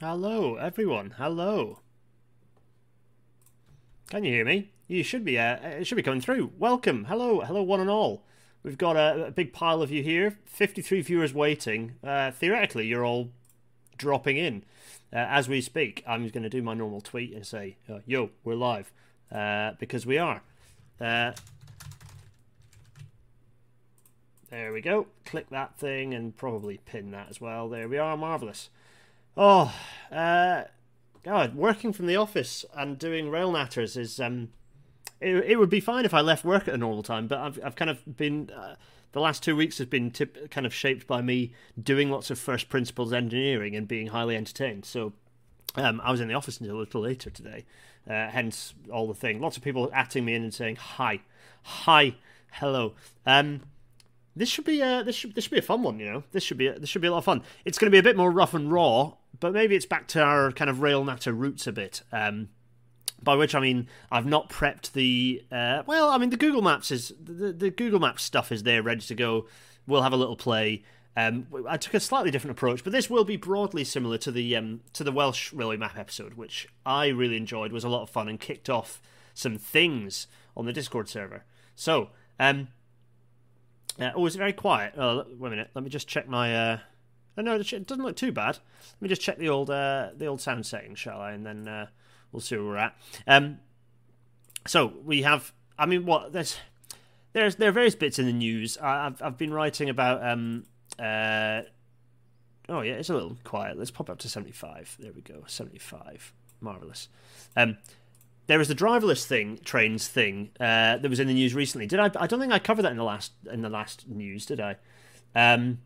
Hello, everyone. Hello. Can you hear me? You should be. Uh, it should be coming through. Welcome. Hello. Hello, one and all. We've got a, a big pile of you here. Fifty-three viewers waiting. Uh, theoretically, you're all dropping in uh, as we speak. I'm going to do my normal tweet and say, uh, "Yo, we're live," uh, because we are. Uh, there we go. Click that thing and probably pin that as well. There we are. Marvelous. Oh, uh, God, working from the office and doing rail natters is um, it, it would be fine if I left work at a normal time, but I've I've kind of been uh, the last two weeks has been tip, kind of shaped by me doing lots of first principles engineering and being highly entertained. So um, I was in the office until a little later today, uh, hence all the thing. Lots of people atting me in and saying hi, hi, hello. Um, this should be a this should this should be a fun one. You know, this should be a, this should be a lot of fun. It's going to be a bit more rough and raw but maybe it's back to our kind of rail natter roots a bit. Um, by which I mean I've not prepped the uh, well. I mean the Google Maps is the, the Google Maps stuff is there, ready to go. We'll have a little play. Um, I took a slightly different approach, but this will be broadly similar to the um, to the Welsh railway map episode, which I really enjoyed, was a lot of fun, and kicked off some things on the Discord server. So, um, uh, oh, it's very quiet. Oh, wait a minute. Let me just check my. Uh, Oh, no, it doesn't look too bad. Let me just check the old uh, the old sound settings, shall I? And then uh, we'll see where we're at. Um, so we have. I mean, what there's there's there are various bits in the news. I, have I've been writing about. Um, uh, oh yeah, it's a little quiet. Let's pop up to seventy five. There we go, seventy five. Marvelous. Um, there was the driverless thing, trains thing uh, that was in the news recently. Did I? I don't think I covered that in the last in the last news, did I? Um,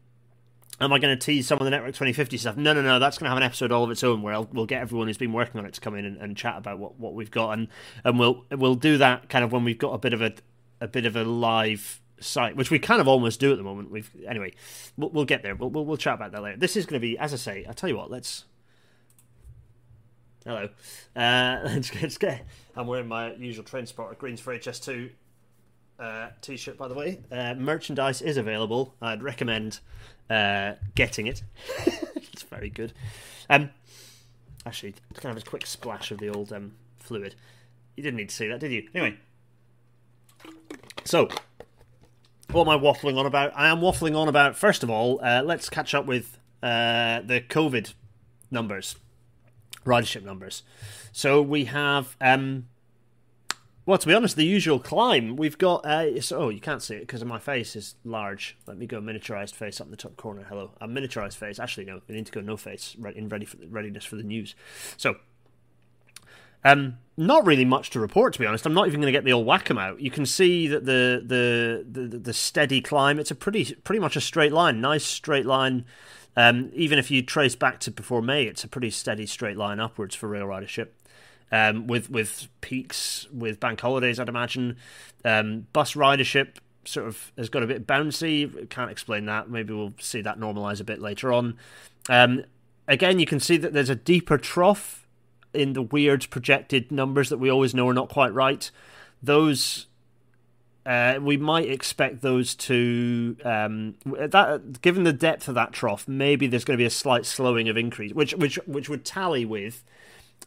Am I going to tease some of the Network 2050 stuff? No, no, no. That's going to have an episode all of its own where I'll, we'll get everyone who's been working on it to come in and, and, chat about what, what we've got, and and we'll we'll do that kind of when we've got a bit of a a bit of a live site, which we kind of almost do at the moment. We've anyway, we'll, we'll get there. We'll, we'll, we'll chat about that later. This is going to be, as I say, I tell you what. Let's hello. Uh, let's, get, let's get. I'm wearing my usual train spotter greens for HS2 uh, t-shirt, by the way. Uh, merchandise is available. I'd recommend uh, getting it. it's very good. Um, actually, it's kind of a quick splash of the old um, fluid. You didn't need to see that, did you? Anyway, so what am I waffling on about? I am waffling on about. First of all, uh, let's catch up with uh, the COVID numbers, ridership numbers. So we have um, well, to be honest, the usual climb. We've got. Uh, oh, you can't see it because my face is large. Let me go miniaturized face up in the top corner. Hello, a miniaturized face. Actually, no, we need to go no face in ready for readiness for the news. So, um, not really much to report. To be honest, I'm not even going to get the old Wacom out. You can see that the, the the the steady climb. It's a pretty pretty much a straight line. Nice straight line. Um, even if you trace back to before May, it's a pretty steady straight line upwards for rail ridership um, with with peaks with bank holidays. I'd imagine um, bus ridership sort of has got a bit bouncy. Can't explain that. Maybe we'll see that normalize a bit later on. Um, again, you can see that there's a deeper trough in the weird projected numbers that we always know are not quite right. Those uh, we might expect those to um, that given the depth of that trough, maybe there's going to be a slight slowing of increase, which which which would tally with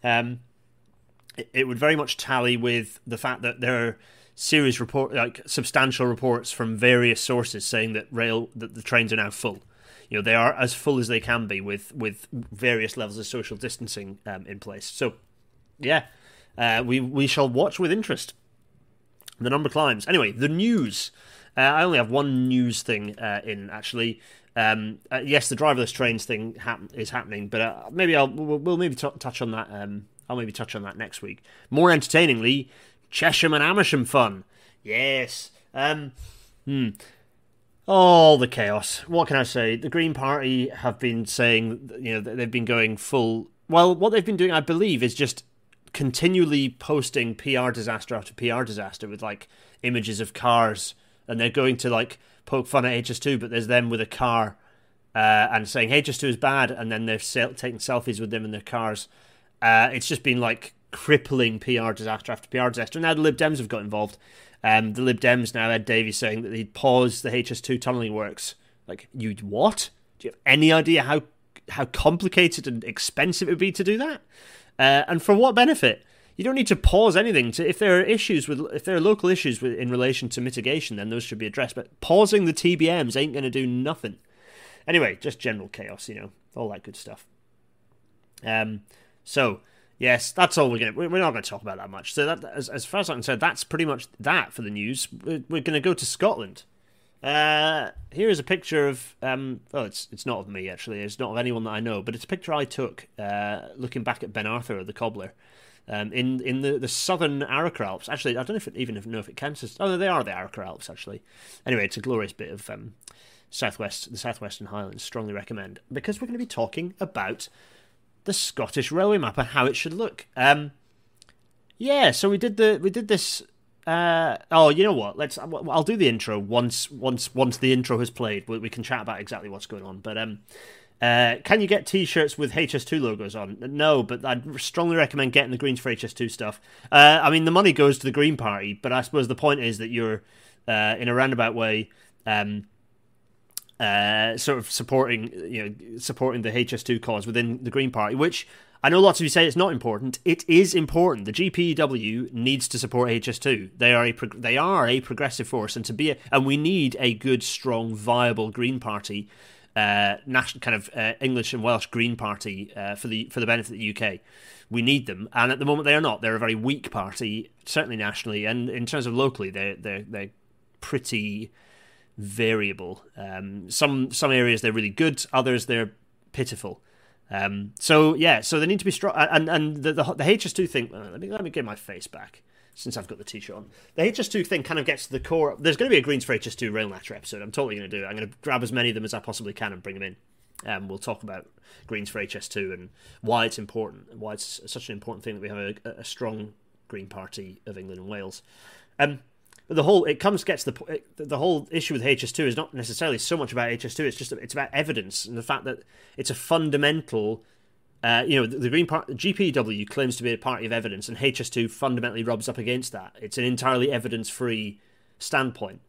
um, it would very much tally with the fact that there are serious report, like substantial reports from various sources saying that rail that the trains are now full. You know, they are as full as they can be with with various levels of social distancing um, in place. So, yeah, uh, we we shall watch with interest. The number climbs. Anyway, the news. Uh, I only have one news thing uh, in actually. Um, uh, yes, the driverless trains thing is happening, but uh, maybe I'll we'll, we'll maybe t- touch on that um, I'll maybe touch on that next week. More entertainingly, Chesham and Amersham fun. Yes. Um, hmm. All the chaos. What can I say? The Green Party have been saying, you know, they've been going full. Well, what they've been doing, I believe, is just continually posting PR disaster after PR disaster with like images of cars, and they're going to like poke fun at HS2, but there's them with a car uh, and saying HS2 is bad, and then they're taking selfies with them in their cars. Uh, it's just been like crippling PR disaster after PR disaster. Now the Lib Dems have got involved. Um, the Lib Dems now, Ed Davey saying that he'd pause the HS2 tunnelling works. Like, you what? Do you have any idea how how complicated and expensive it would be to do that, uh, and for what benefit. You don't need to pause anything. To, if there are issues with, if there are local issues with, in relation to mitigation, then those should be addressed. But pausing the TBMs ain't going to do nothing. Anyway, just general chaos, you know, all that good stuff. Um, so yes, that's all we're gonna. We're not going to talk about that much. So that, as, as far as I'm concerned, that's pretty much that for the news. We're, we're going to go to Scotland. Uh, here is a picture of. Um, well, it's it's not of me actually. It's not of anyone that I know, but it's a picture I took uh, looking back at Ben Arthur, the cobbler, um, in in the, the southern Arrochar Alps. Actually, I don't know if it, even know if it counts Oh, they are the Arrochar Alps actually. Anyway, it's a glorious bit of um, southwest the southwestern Highlands. Strongly recommend because we're going to be talking about the Scottish railway map and how it should look. Um, yeah, so we did the we did this uh, oh, you know what? Let's. I'll do the intro once. Once. Once the intro has played, we, we can chat about exactly what's going on. But um, uh, can you get T-shirts with HS2 logos on? No, but I'd strongly recommend getting the Greens for HS2 stuff. Uh, I mean, the money goes to the Green Party, but I suppose the point is that you're uh, in a roundabout way. Um, uh, sort of supporting, you know, supporting the HS2 cause within the Green Party, which I know lots of you say it's not important. It is important. The GPW needs to support HS2. They are a they are a progressive force, and to be a, and we need a good, strong, viable Green Party, uh, national kind of uh, English and Welsh Green Party uh, for the for the benefit of the UK. We need them, and at the moment they are not. They're a very weak party, certainly nationally, and in terms of locally, they're they're they're pretty variable. Um, some some areas they're really good, others they're pitiful. Um, so yeah, so they need to be strong. And and the the, the HS2 thing. Uh, let me let me get my face back since I've got the t-shirt on. The HS2 thing kind of gets to the core. There's going to be a Greens for HS2 Rail Natter episode. I'm totally going to do it. I'm going to grab as many of them as I possibly can and bring them in. Um, we'll talk about Greens for HS2 and why it's important and why it's such an important thing that we have a, a strong Green Party of England and Wales. Um, but the whole it comes gets the the whole issue with HS2 is not necessarily so much about HS2. It's just it's about evidence and the fact that it's a fundamental. Uh, you know, the, the Green Party, GPW claims to be a party of evidence, and HS2 fundamentally rubs up against that. It's an entirely evidence-free standpoint,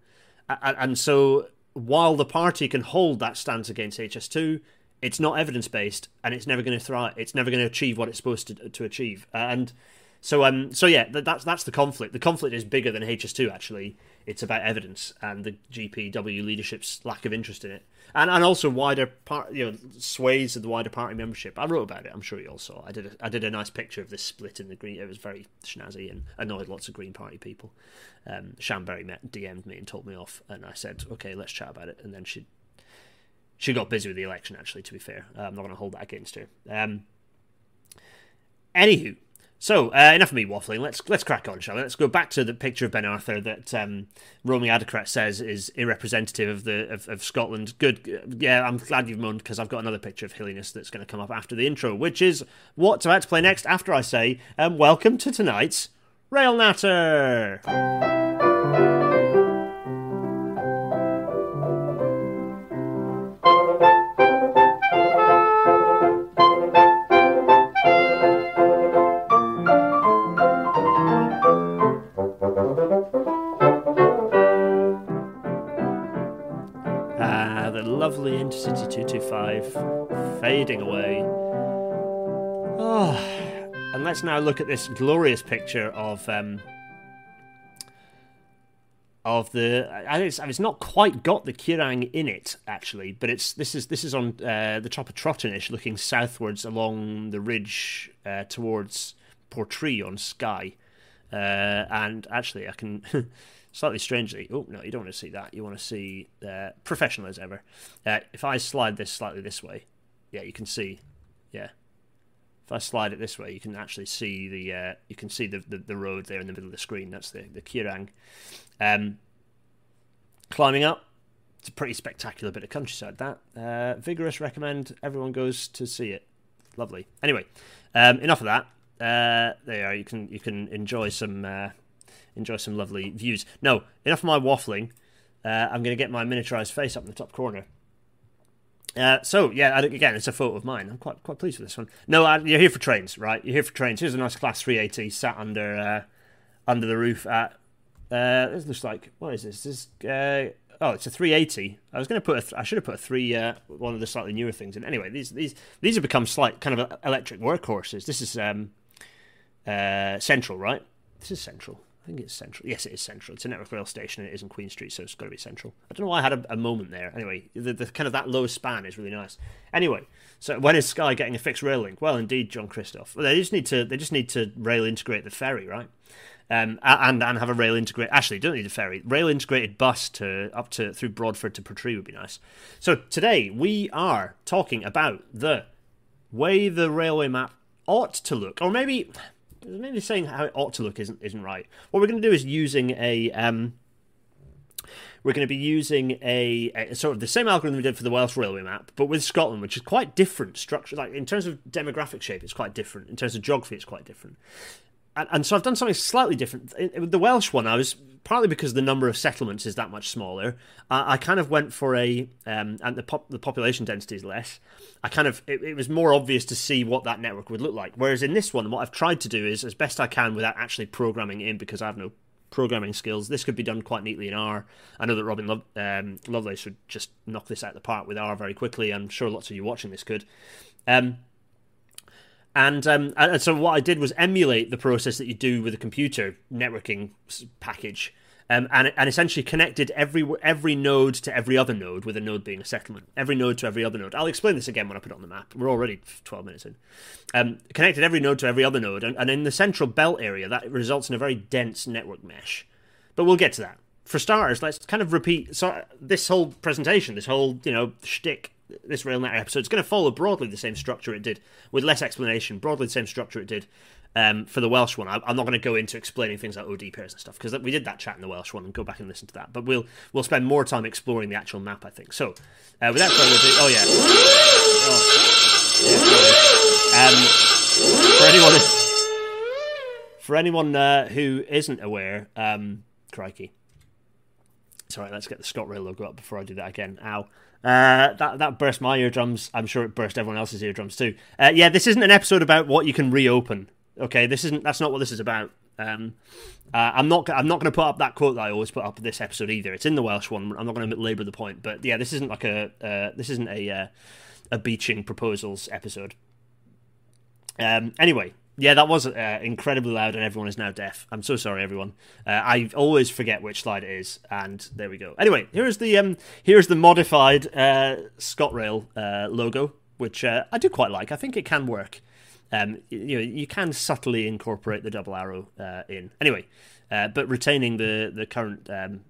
and, and so while the party can hold that stance against HS2, it's not evidence-based, and it's never going to thrive. It's never going to achieve what it's supposed to to achieve, and so um, so yeah, that's that's the conflict. The conflict is bigger than HS2. Actually, it's about evidence and the GPW leadership's lack of interest in it, and and also wider part, you know, sways of the wider party membership. I wrote about it. I'm sure you all saw. I did a, I did a nice picture of this split in the green. It was very snazzy and annoyed lots of Green Party people. Um, Siân Berry met DM'd me and told me off, and I said, okay, let's chat about it. And then she she got busy with the election. Actually, to be fair, uh, I'm not going to hold that against her. Um, anywho, so uh, enough of me waffling. Let's let's crack on, shall we? Let's go back to the picture of Ben Arthur that um, Romy Adocrat says is irrepresentative of the of, of Scotland. Good, yeah. I'm glad you've moaned because I've got another picture of hilliness that's going to come up after the intro, which is what's about to play next. After I say, um, welcome to tonight's Rail Natter. Lovely Intercity 225 fading away. Oh, and let's now look at this glorious picture of um, of the. It's, it's not quite got the Quiraing in it actually, but it's this is this is on uh, the top of Trotternish, looking southwards along the ridge uh, towards Portree on Skye. Uh, and actually, I can slightly strangely. Oh no, you don't want to see that. You want to see uh, professional as ever. Uh, if I slide this slightly this way, yeah, you can see. Yeah, if I slide it this way, you can actually see the uh, you can see the, the, the road there in the middle of the screen. That's the the Quiraing. Um, climbing up, it's a pretty spectacular bit of countryside. That uh, vigorous. Recommend everyone goes to see it. Lovely. Anyway, um, enough of that. Uh, there you can you can enjoy some uh, enjoy some lovely views. No, enough of my waffling. Uh, I'm going to get my miniaturized face up in the top corner. Uh, so yeah, again, it's a photo of mine. I'm quite quite pleased with this one. No, uh, you're here for trains, right? You're here for trains. Here's a nice Class 380 sat under uh, under the roof at. Uh, this looks like what is this? This uh, Oh, it's a 380. I was going to put a. Th- I should have put a three. Uh, one of the slightly newer things in. Anyway, these these these have become slight kind of electric workhorses. This is um, central, right? This is central. I think it's central. Yes, it is central. It's a network rail station. and It is in Queen Street, so it's got to be central. I don't know why I had a, a moment there. Anyway, the, the, kind of that low span is really nice. Anyway, so when is Skye getting a fixed rail link? Well, indeed, John Christoph. Well, they just need to they just need to rail integrate the ferry, right? Um, and and have a rail integrate. Actually, don't need a ferry. Rail integrated bus to up to through Broadford to Portree would be nice. So today we are talking about the way the railway map ought to look, or maybe maybe saying how it ought to look isn't isn't right. What we're going to do is using a um, we're going to be using a, a, sort of the same algorithm we did for the Welsh railway map, but with Scotland, which is quite different structure. Like in terms of demographic shape, it's quite different. In terms of geography, it's quite different. And, and so I've done something slightly different. In, the Welsh one, I was partly because the number of settlements is that much smaller. I, I kind of went for a um, and the pop, the population density is less. I kind of it, it, was more obvious to see what that network would look like. Whereas in this one, what I've tried to do is as best I can without actually programming in because I have no programming skills. This could be done quite neatly in R. I know that Robin Lo- um, Lovelace would just knock this out of the park with R very quickly. I'm sure lots of you watching this could. Um, and, um, and so what I did was emulate the process that you do with a computer networking package um, and, and essentially connected every every node to every other node, with a node being a settlement. Every node to every other node. I'll explain this again when I put it on the map. We're already 12 minutes in. Um, connected every node to every other node, and, and in the central belt area, that results in a very dense network mesh. But we'll get to that. For starters, let's kind of repeat so this whole presentation, this whole you know shtick this Rail Natter episode is going to follow broadly the same structure it did, with less explanation. Broadly the same structure it did um, for the Welsh one. I, am not going to go into explaining things like OD pairs and stuff because we did that chat in the Welsh one and go back and listen to that. But we'll we'll spend more time exploring the actual map, I think. So uh, without further ado, oh yeah, oh. yeah um, for anyone for anyone uh, who isn't aware, um, crikey. Sorry, let's get the ScotRail logo up before I do that again. Ow. Uh, that that burst my eardrums. I'm sure it burst everyone else's eardrums too. Uh, yeah, this isn't an episode about what you can reopen. Okay, this isn't. That's not what this is about. Um, uh, I'm not. I'm not going to put up that quote that I always put up this episode either. It's in the Welsh one. I'm not going to labour the point, but yeah, this isn't like a. Uh, this isn't a uh, a beaching proposals episode. Um, anyway, yeah, that was uh, incredibly loud, and everyone is now deaf. I'm so sorry, everyone. Uh, I always forget which slide it is, and there we go. Anyway, here's the um, here's the modified uh, ScotRail uh, logo, which uh, I do quite like. I think it can work um, you know you can subtly incorporate the double arrow uh, in anyway, but retaining the the current um,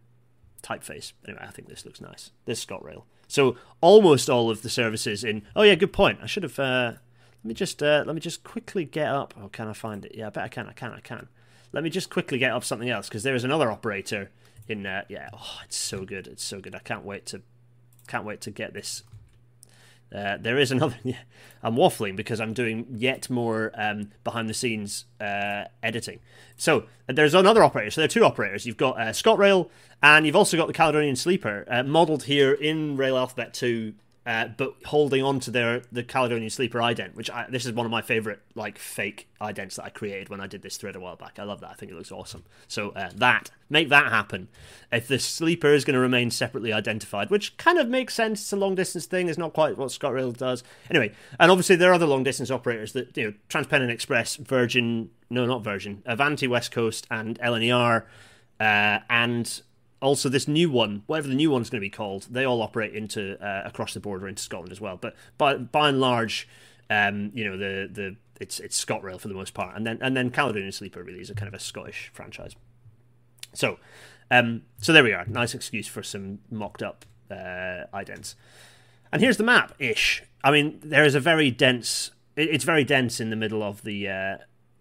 typeface. Anyway, I think this looks nice. This ScotRail. So almost all of the services in. Oh yeah, good point. I should have. Uh, let me just uh, let me just quickly get up. Oh, can I find it? Yeah, I bet I can. I can. I can. Let me just quickly get up something else because there is another operator in. there. yeah. Oh, it's so good. It's so good. I can't wait to can't wait to get this uh, there is another. Yeah, I'm waffling because I'm doing yet more um, behind the scenes uh, editing. So there's another operator. So there are two operators. You've got uh, ScotRail, and you've also got the Caledonian Sleeper, uh, modelled here in Rail Alphabet 2 uh, but holding on to their the Caledonian Sleeper ident, which I, this is one of my favorite like fake idents that I created when I did this thread a while back. I love that. I think it looks awesome. So uh, that make that happen. If the sleeper is going to remain separately identified, which kind of makes sense, it's a long distance thing. It's not quite what ScotRail does. Anyway, and obviously there are other long distance operators that you know TransPennine Express, Virgin, no, not Virgin, Avanti West Coast, and LNER, uh, and also this new one, whatever the new one's going to be called, they all operate into uh, across the border into Scotland as well. But by by and large, um, you know the the it's it's ScotRail for the most part, and then and then Caledonian Sleeper really is a kind of a Scottish franchise. So, um, so there we are. Nice excuse for some mocked up uh, idents. And here's the map ish. I mean, there is a very dense. It's very dense in the middle of the uh,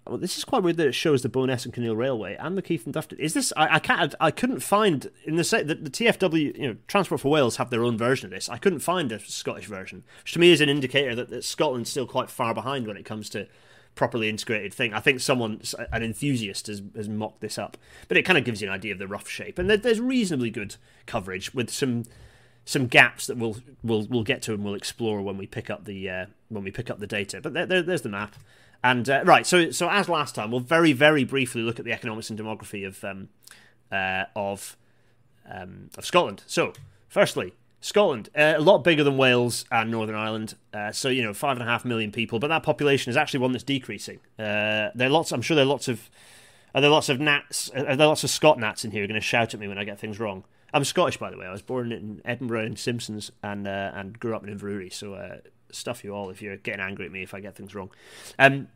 well, this is quite weird that it shows the Bo'ness and Kinneil Railway and the Keith and Dufftown. Is this? I, I can't. I couldn't find in the set the, the TFW. You know, Transport for Wales have their own version of this. I couldn't find a Scottish version, which to me is an indicator that, that Scotland's still quite far behind when it comes to properly integrated thing. I think someone, an enthusiast, has, has mocked this up, but it kind of gives you an idea of the rough shape. And there, there's reasonably good coverage with some some gaps that we'll we'll we'll get to and we'll explore when we pick up the uh, when we pick up the data. But there, there, there's the map. And uh, right, so so as last time, we'll very very briefly look at the economics and demography of um, uh, of um, of Scotland. So, firstly, Scotland, uh, a lot bigger than Wales and Northern Ireland. Uh, so you know, five and a half million people, but that population is actually one that's decreasing. Uh, there are lots. I'm sure there are lots of. Are there lots of Nats? Are there lots of Scot in here? Are going to shout at me when I get things wrong? I'm Scottish, by the way. I was born in Edinburgh in Simpsons and uh, and grew up in Inverurie. So stuff you all if you're getting angry at me if I get things wrong. Um,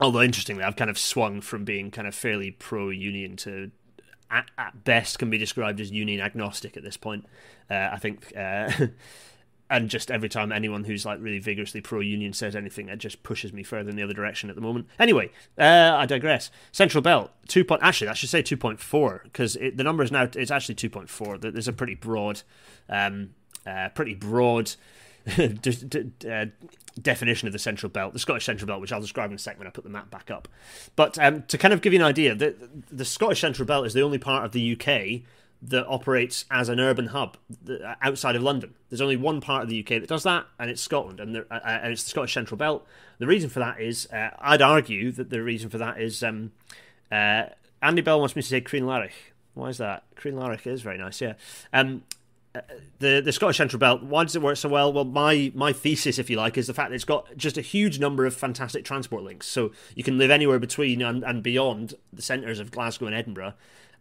although interestingly, I've kind of swung from being kind of fairly pro union to at, at, best can be described as union agnostic at this point. Uh, I think. Uh, and just every time anyone who's like really vigorously pro union says anything, it just pushes me further in the other direction at the moment. Anyway, uh, I digress. Central Belt two point. Actually, I should say two point four because the number is now it's actually two point four. There's a pretty broad, um, uh, pretty broad. uh, definition of the Central Belt, the Scottish Central Belt, which I'll describe in a second when I put the map back up. But um, to kind of give you an idea, the, the Scottish Central Belt is the only part of the UK that operates as an urban hub outside of London. There's only one part of the UK that does that, and it's Scotland, and, uh, uh, and it's the Scottish Central Belt. The reason for that is, uh, I'd argue that the reason for that is um, uh, Andy Bell wants me to say Crianlarich. Why is that? Crianlarich is very nice, yeah. Um, uh, the the Scottish Central Belt. Why does it work so well? Well, my my thesis, if you like, is the fact that it's got just a huge number of fantastic transport links. So you can live anywhere between and, and beyond the centres of Glasgow and Edinburgh,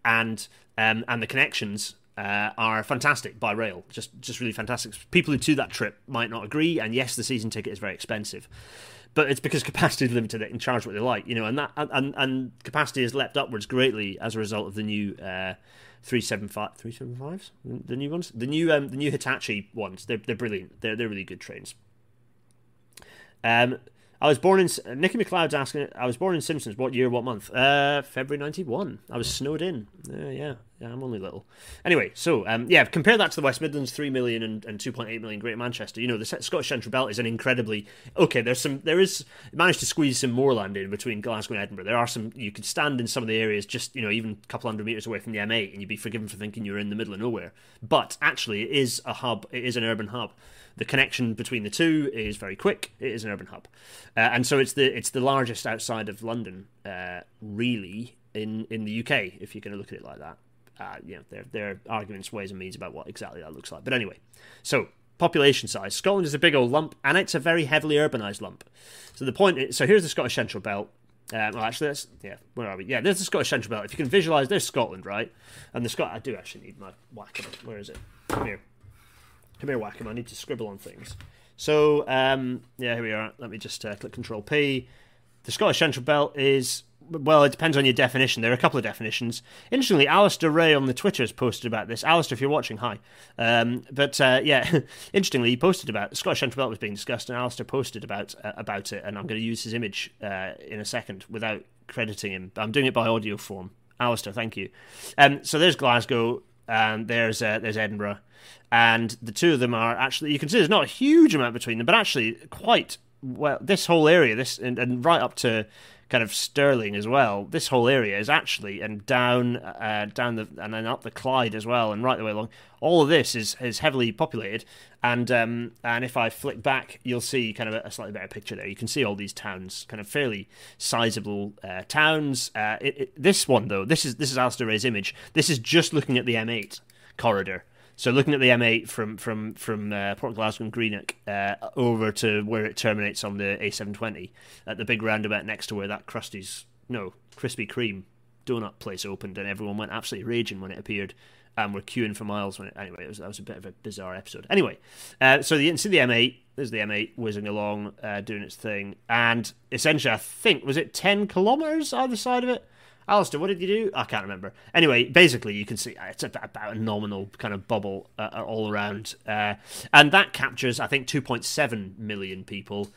and um, and the connections uh, are fantastic by rail. Just just really fantastic. People who do that trip might not agree, and yes, the season ticket is very expensive, but it's because capacity is limited. They can charge what they like, you know, and that and and capacity has leapt upwards greatly as a result of the new. Uh, 375 375s the new ones? The new um, the new Hitachi ones they're, they're brilliant. They're, they're really good trains. Um I was born in Nicky McLeod's asking. I was born in Simpsons. What year? What month? Uh, February ninety one. I was snowed in. Uh, yeah, yeah. I'm only little. Anyway, so um, yeah. Compare that to the West Midlands, three million and, and two point eight million Greater Manchester. You know, the Scottish Central Belt is an incredibly okay. There's some. There is managed to squeeze some moorland in between Glasgow and Edinburgh. There are some. You could stand in some of the areas just you know even a couple hundred meters away from the M8, and you'd be forgiven for thinking you're in the middle of nowhere. But actually, it is a hub. It is an urban hub the connection between the two is very quick. It is an urban hub, uh, and so it's the it's the largest outside of London, uh, really in in the UK. If you're going to look at it like that, uh, you know, there there are arguments, ways, and means about what exactly that looks like. But anyway, so population size, Scotland is a big old lump, and it's a very heavily urbanised lump. So the point, is, so here's the Scottish Central Belt. Um, well, actually, that's yeah. Where are we? Yeah, there's the Scottish Central Belt. If you can visualise, there's Scotland, right? And the Scot. I do actually need my whacker. Where is it? Come here. Come here, Wacom. I need to scribble on things. So, um, yeah, here we are. Let me just uh, click Control P. The Scottish Central Belt is well, it depends on your definition. There are a couple of definitions. Interestingly, Alistair Ray on the Twitter has posted about this. Alistair, if you're watching, hi. Um, but uh, yeah, interestingly, he posted about the Scottish Central Belt was being discussed, and Alistair posted about uh, about it. And I'm going to use his image uh, in a second without crediting him. I'm doing it by audio form. Alistair, thank you. Um, so there's Glasgow, and there's uh, there's Edinburgh, and the two of them are actually you can see there's not a huge amount between them, but actually quite well. This whole area, this and, and right up to kind of Stirling as well. This whole area is actually and down uh, down the and then up the Clyde as well, and right the way along. All of this is is heavily populated, and um, and if I flick back, you'll see kind of a, slightly better picture there. You can see all these towns, kind of fairly sizable uh, towns. Uh, it, it, this one though, this is this is Alistair Ray's image. This is just looking at the M8 corridor. So looking at the M8 from from from uh, Port Glasgow and Greenock uh, over to where it terminates on the A720 at the big roundabout next to where that Krusty's no Krispy Kreme donut place opened, and everyone went absolutely raging when it appeared, and we're queuing for miles when it. Anyway, it was that was a bit of a bizarre episode. Anyway, uh, so the see the M8. There's the M8 whizzing along, uh, doing its thing, and essentially, I think was it ten kilometers either side of it Alistair, what did you do? I can't remember. Anyway, basically, you can see uh, it's about a nominal kind of bubble uh, uh, all around, uh, and that captures, I think, 2.7 million people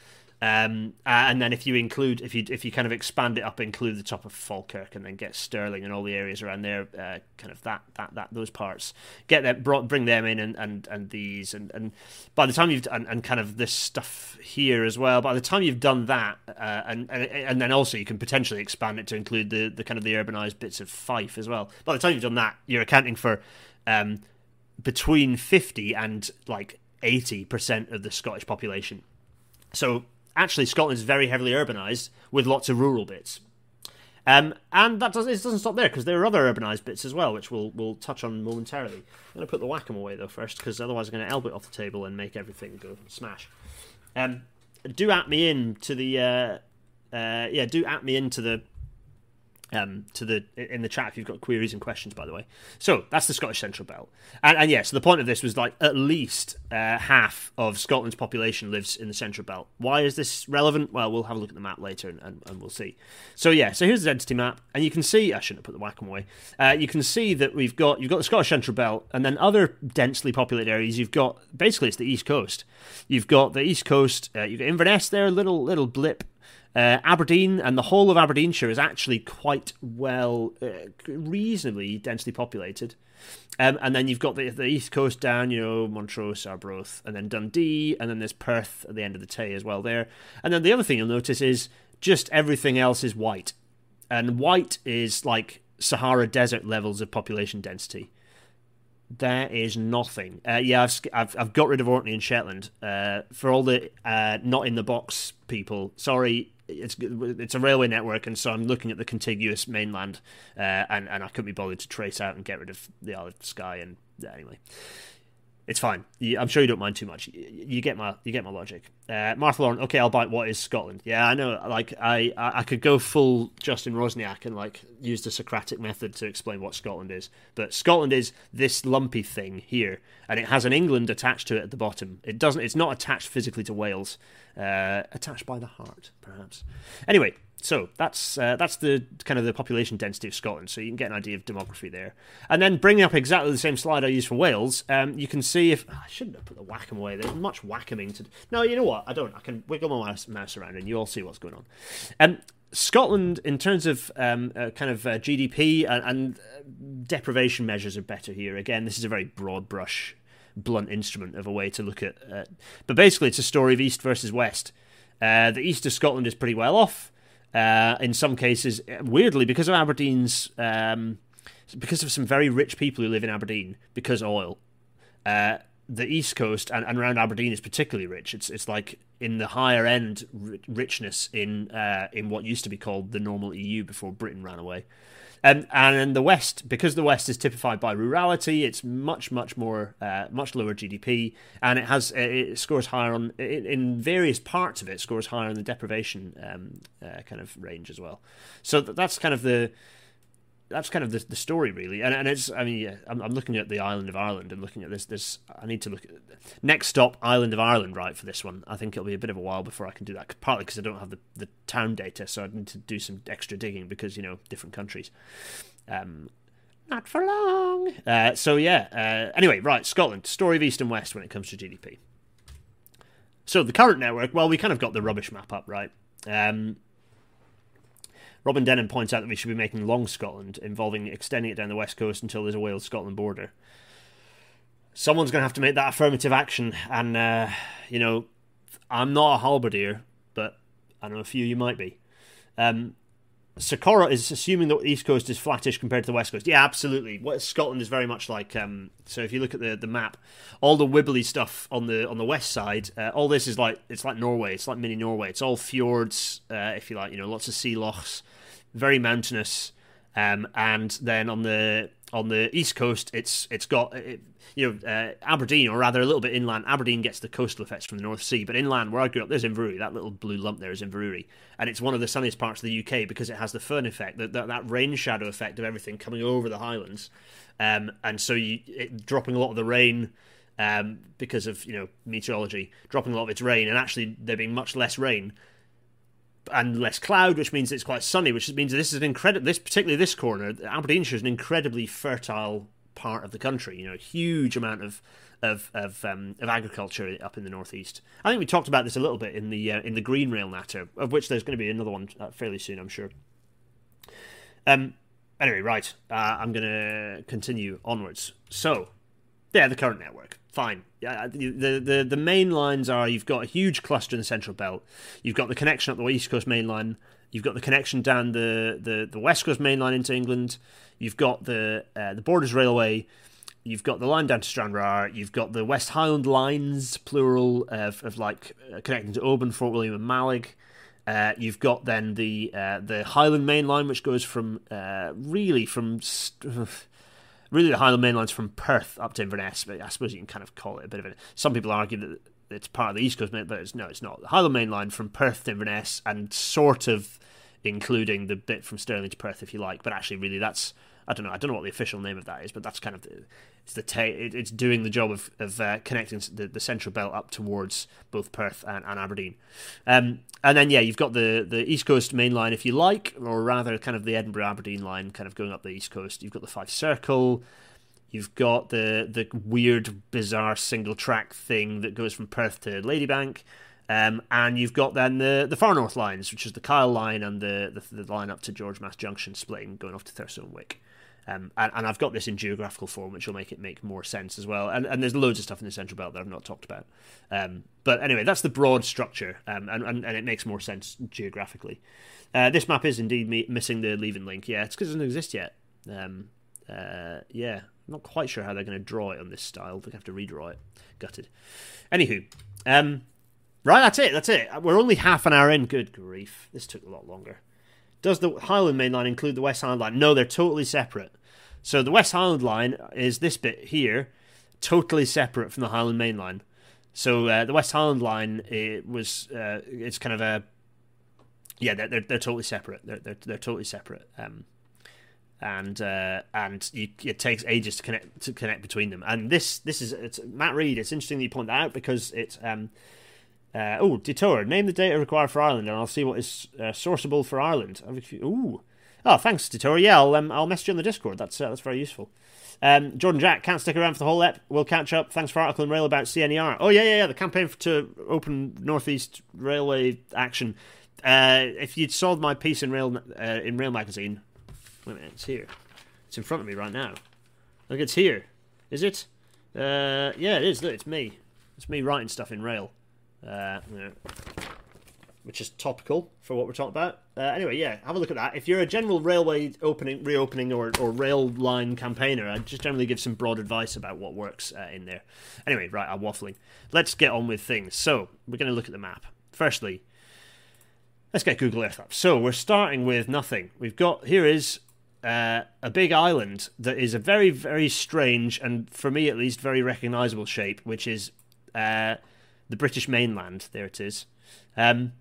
um, uh, and then if you include, if you if you kind of expand it up, include the top of Falkirk, and then get Stirling and all the areas around there, uh, kind of that that that those parts, get them brought, bring them in, and and and these, and and by the time you've and, and kind of this stuff here as well. By the time you've done that, uh, and, and and then also you can potentially expand it to include the the kind of the urbanized bits of Fife as well. By the time you've done that, you're accounting for um, between fifty and like eighty percent of the Scottish population. So actually Scotland is very heavily urbanised with lots of rural bits. Um, and that does, it doesn't stop there because there are other urbanised bits as well, which we'll we'll touch on momentarily. I'm going to put the Wacom away though first because otherwise I'm going to elbow it off the table and make everything go smash. Um, do at me in to the uh, uh, yeah, do at me into the um, to the in the chat if you've got queries and questions. By the way, so that's the Scottish Central Belt, and, and yeah, so the point of this was like at least uh, half of Scotland's population lives in the Central Belt. Why is this relevant? Well, we'll have a look at the map later and, and, and we'll see. So yeah, so here's the density map, and you can see I shouldn't have put the Wacom away. Uh, you can see that we've got you've got the Scottish Central Belt, and then other densely populated areas. You've got basically it's the East Coast. You've got the East Coast. Uh, you've got Inverness there, little little blip uh, Aberdeen and the whole of Aberdeenshire is actually quite well, uh, reasonably densely populated. Um, and then you've got the, the east coast down, you know, Montrose, Arbroath, and then Dundee, and then there's Perth at the end of the Tay as well there. And then the other thing you'll notice is just everything else is white. And white is like Sahara Desert levels of population density. There is nothing. Uh, yeah, I've, I've, I've got rid of Orkney and Shetland. Uh, for all the uh, not in the box people, sorry, it's it's a railway network, and so I'm looking at the contiguous mainland, uh, and and I couldn't be bothered to trace out and get rid of the Isle of Skye. And anyway, it's fine. I'm sure you don't mind too much. You get my you get my logic. Uh, Martha Lauren, okay, I'll bite. What is Scotland? Yeah, I know. Like I I could go full Justin Roczniak and like use the Socratic method to explain what Scotland is, but Scotland is this lumpy thing here, and it has an England attached to it at the bottom. It doesn't. It's not attached physically to Wales uh, attached by the heart, perhaps. Anyway, so that's uh, that's the kind of the population density of Scotland. So you can get an idea of demography there. And then bringing up exactly the same slide I used for Wales, um, you can see if oh, I shouldn't have put the Wacom away. There's much Wacoming to. No, you know what? I don't. I can wiggle my mouse, mouse around and you all see what's going on. Um, Scotland, in terms of um, uh, kind of uh, GDP and, and uh, deprivation measures, are better here. Again, this is a very broad brush blunt instrument of a way to look at. Uh, but basically, it's a story of East versus West. Uh, the East of Scotland is pretty well off. Uh, in some cases, weirdly, because of Aberdeen's, um, because of some very rich people who live in Aberdeen, because oil. Uh, the East Coast and, and around Aberdeen is particularly rich. It's it's like in the higher end richness in uh, in what used to be called the normal EU before Britain ran away. Um, and in the West, because the West is typified by rurality, it's much, much more, uh, much lower GDP, and it has it scores higher on in various parts of it scores higher in the deprivation um, uh, kind of range as well. So that's kind of the that's kind of the, the story really. And, and it's i mean yeah I'm, I'm, looking at the island of ireland and looking at this this i need to look at next stop island of ireland right for this one. I think it'll be a bit of a while before i can do that partly because i don't have the, the town data so i need to do some extra digging because you know different countries. Um not for long. Uh, so yeah uh, anyway right scotland story of east and west when it comes to gdp so the current network well we kind of got the rubbish map up right? Um, Robin Denham points out that we should be making long Scotland, involving extending it down the west coast until there's a Wales Scotland border. Someone's going to have to make that affirmative action, and uh, you know, I'm not a halberdier, but I know a few you might be. Um, Sakura is assuming that the east coast is flattish compared to the west coast. Yeah, absolutely. What Scotland is very much like. Um, so if you look at the, the map, all the wibbly stuff on the on the west side, uh, all this is like it's like Norway. It's like mini Norway. It's all fjords, uh, if you like. You know, lots of sea lochs, very mountainous. Um, and then on the on the east coast, it's it's got it, you know uh, Aberdeen, or rather a little bit inland. Aberdeen gets the coastal effects from the North Sea, but inland where I grew up, there's Inverurie. That little blue lump there is Inverurie, and it's one of the sunniest parts of the UK because it has the föhn effect, that that, that rain shadow effect of everything coming over the Highlands, um, and so you it, dropping a lot of the rain. Um, because of you know meteorology dropping a lot of its rain and actually there being much less rain and less cloud, which means it's quite sunny, which means this is an incredible. This particularly this corner, Aberdeenshire is an incredibly fertile part of the country. You know, huge amount of of of, um, of agriculture up in the northeast. I think we talked about this a little bit in the uh, in the Green Rail Natter, of which there's going to be another one uh, fairly soon, I'm sure. Um. Anyway, right. Uh, I'm going to continue onwards. So, yeah, the current network fine. Yeah, the, the the main lines are you've got a huge cluster in the central belt. You've got the connection up the east coast main line. You've got the connection down the, the, the west coast main line into England. You've got the uh, the Borders Railway. You've got the line down to Stranraer. You've got the West Highland lines, plural, of, of like uh, connecting to Oban, Fort William, and Mallaig. Uh, you've got then the uh, the Highland Main Line, which goes from uh, really from st- really the Highland Main Line's from Perth up to Inverness. But I suppose you can kind of call it a bit of a. Some people argue that it's part of the East Coast, but it's no, it's not. The Highland Main Line from Perth to Inverness, and sort of including the bit from Stirling to Perth, if you like. But actually, really, that's I don't know. I don't know what the official name of that is, but that's kind of the, it's the ta- it's doing the job of of uh, connecting the, the central belt up towards both Perth and, and Aberdeen. Um, and then yeah, you've got the the East Coast main line, if you like, or rather, kind of the Edinburgh Aberdeen line, kind of going up the East Coast. You've got the Fife Circle. You've got the the weird, bizarre single track thing that goes from Perth to Ladybank. Um, and you've got then the, the far north lines, which is the Kyle line and the, the, the line up to Georgemas Junction, splitting, going off to Thurso and Wick. Um, and, and, I've got this in geographical form, which will make it make more sense as well. And, and there's loads of stuff in the central belt that I've not talked about. Um, but anyway, that's the broad structure, um, and, and, and, it makes more sense geographically. Uh, this map is indeed me- missing the Leven link. Yeah, it's because it doesn't exist yet. Um, uh, yeah, I'm not quite sure how they're going to draw it on this style. They're going to have to redraw it. Gutted. Anywho, um, right, that's it. That's it. We're only half an hour in. Good grief, this took a lot longer. Does the Highland Main Line include the West Highland Line? No, they're totally separate. So the West Highland Line is this bit here, totally separate from the Highland Main Line. So uh, the West Highland Line it was uh, it's kind of a yeah they're they're, they're totally separate. They're they're, they're totally separate. Um, and uh, and you, it takes ages to connect to connect between them. And this this is Matt Reed. It's interesting that you point that out because it's um, uh, oh, Detour. Name the data required for Ireland, and I'll see what is uh, sourceable for Ireland. Ooh. Oh, thanks, Detour. Yeah, I'll, um, I'll message you on the Discord. That's uh, that's very useful. Um, Jordan Jack can't stick around for the whole ep. We'll catch up. Thanks for article and rail about CNER. Oh yeah, yeah, yeah. The campaign to open Northeast Railway action. Uh, if you'd sold my piece in Rail uh, in Rail magazine, wait a minute, it's here. It's in front of me right now. Look, it's here. Is it? Uh, yeah, it is. Look, it's me. It's me writing stuff in Rail uh, which is topical for what we're talking about. Uh, anyway, yeah, have a look at that. If you're a general railway opening, reopening, or, or rail line campaigner, I'd just generally give some broad advice about what works uh, in there. Anyway, right, I'm waffling. Let's get on with things. So, we're going to look at the map. Firstly, let's get Google Earth up. So, we're starting with nothing. We've got, here is uh, a big island that is a very, very strange, and for me at least, very recognizable shape, which is uh, the British mainland. There it is. Um,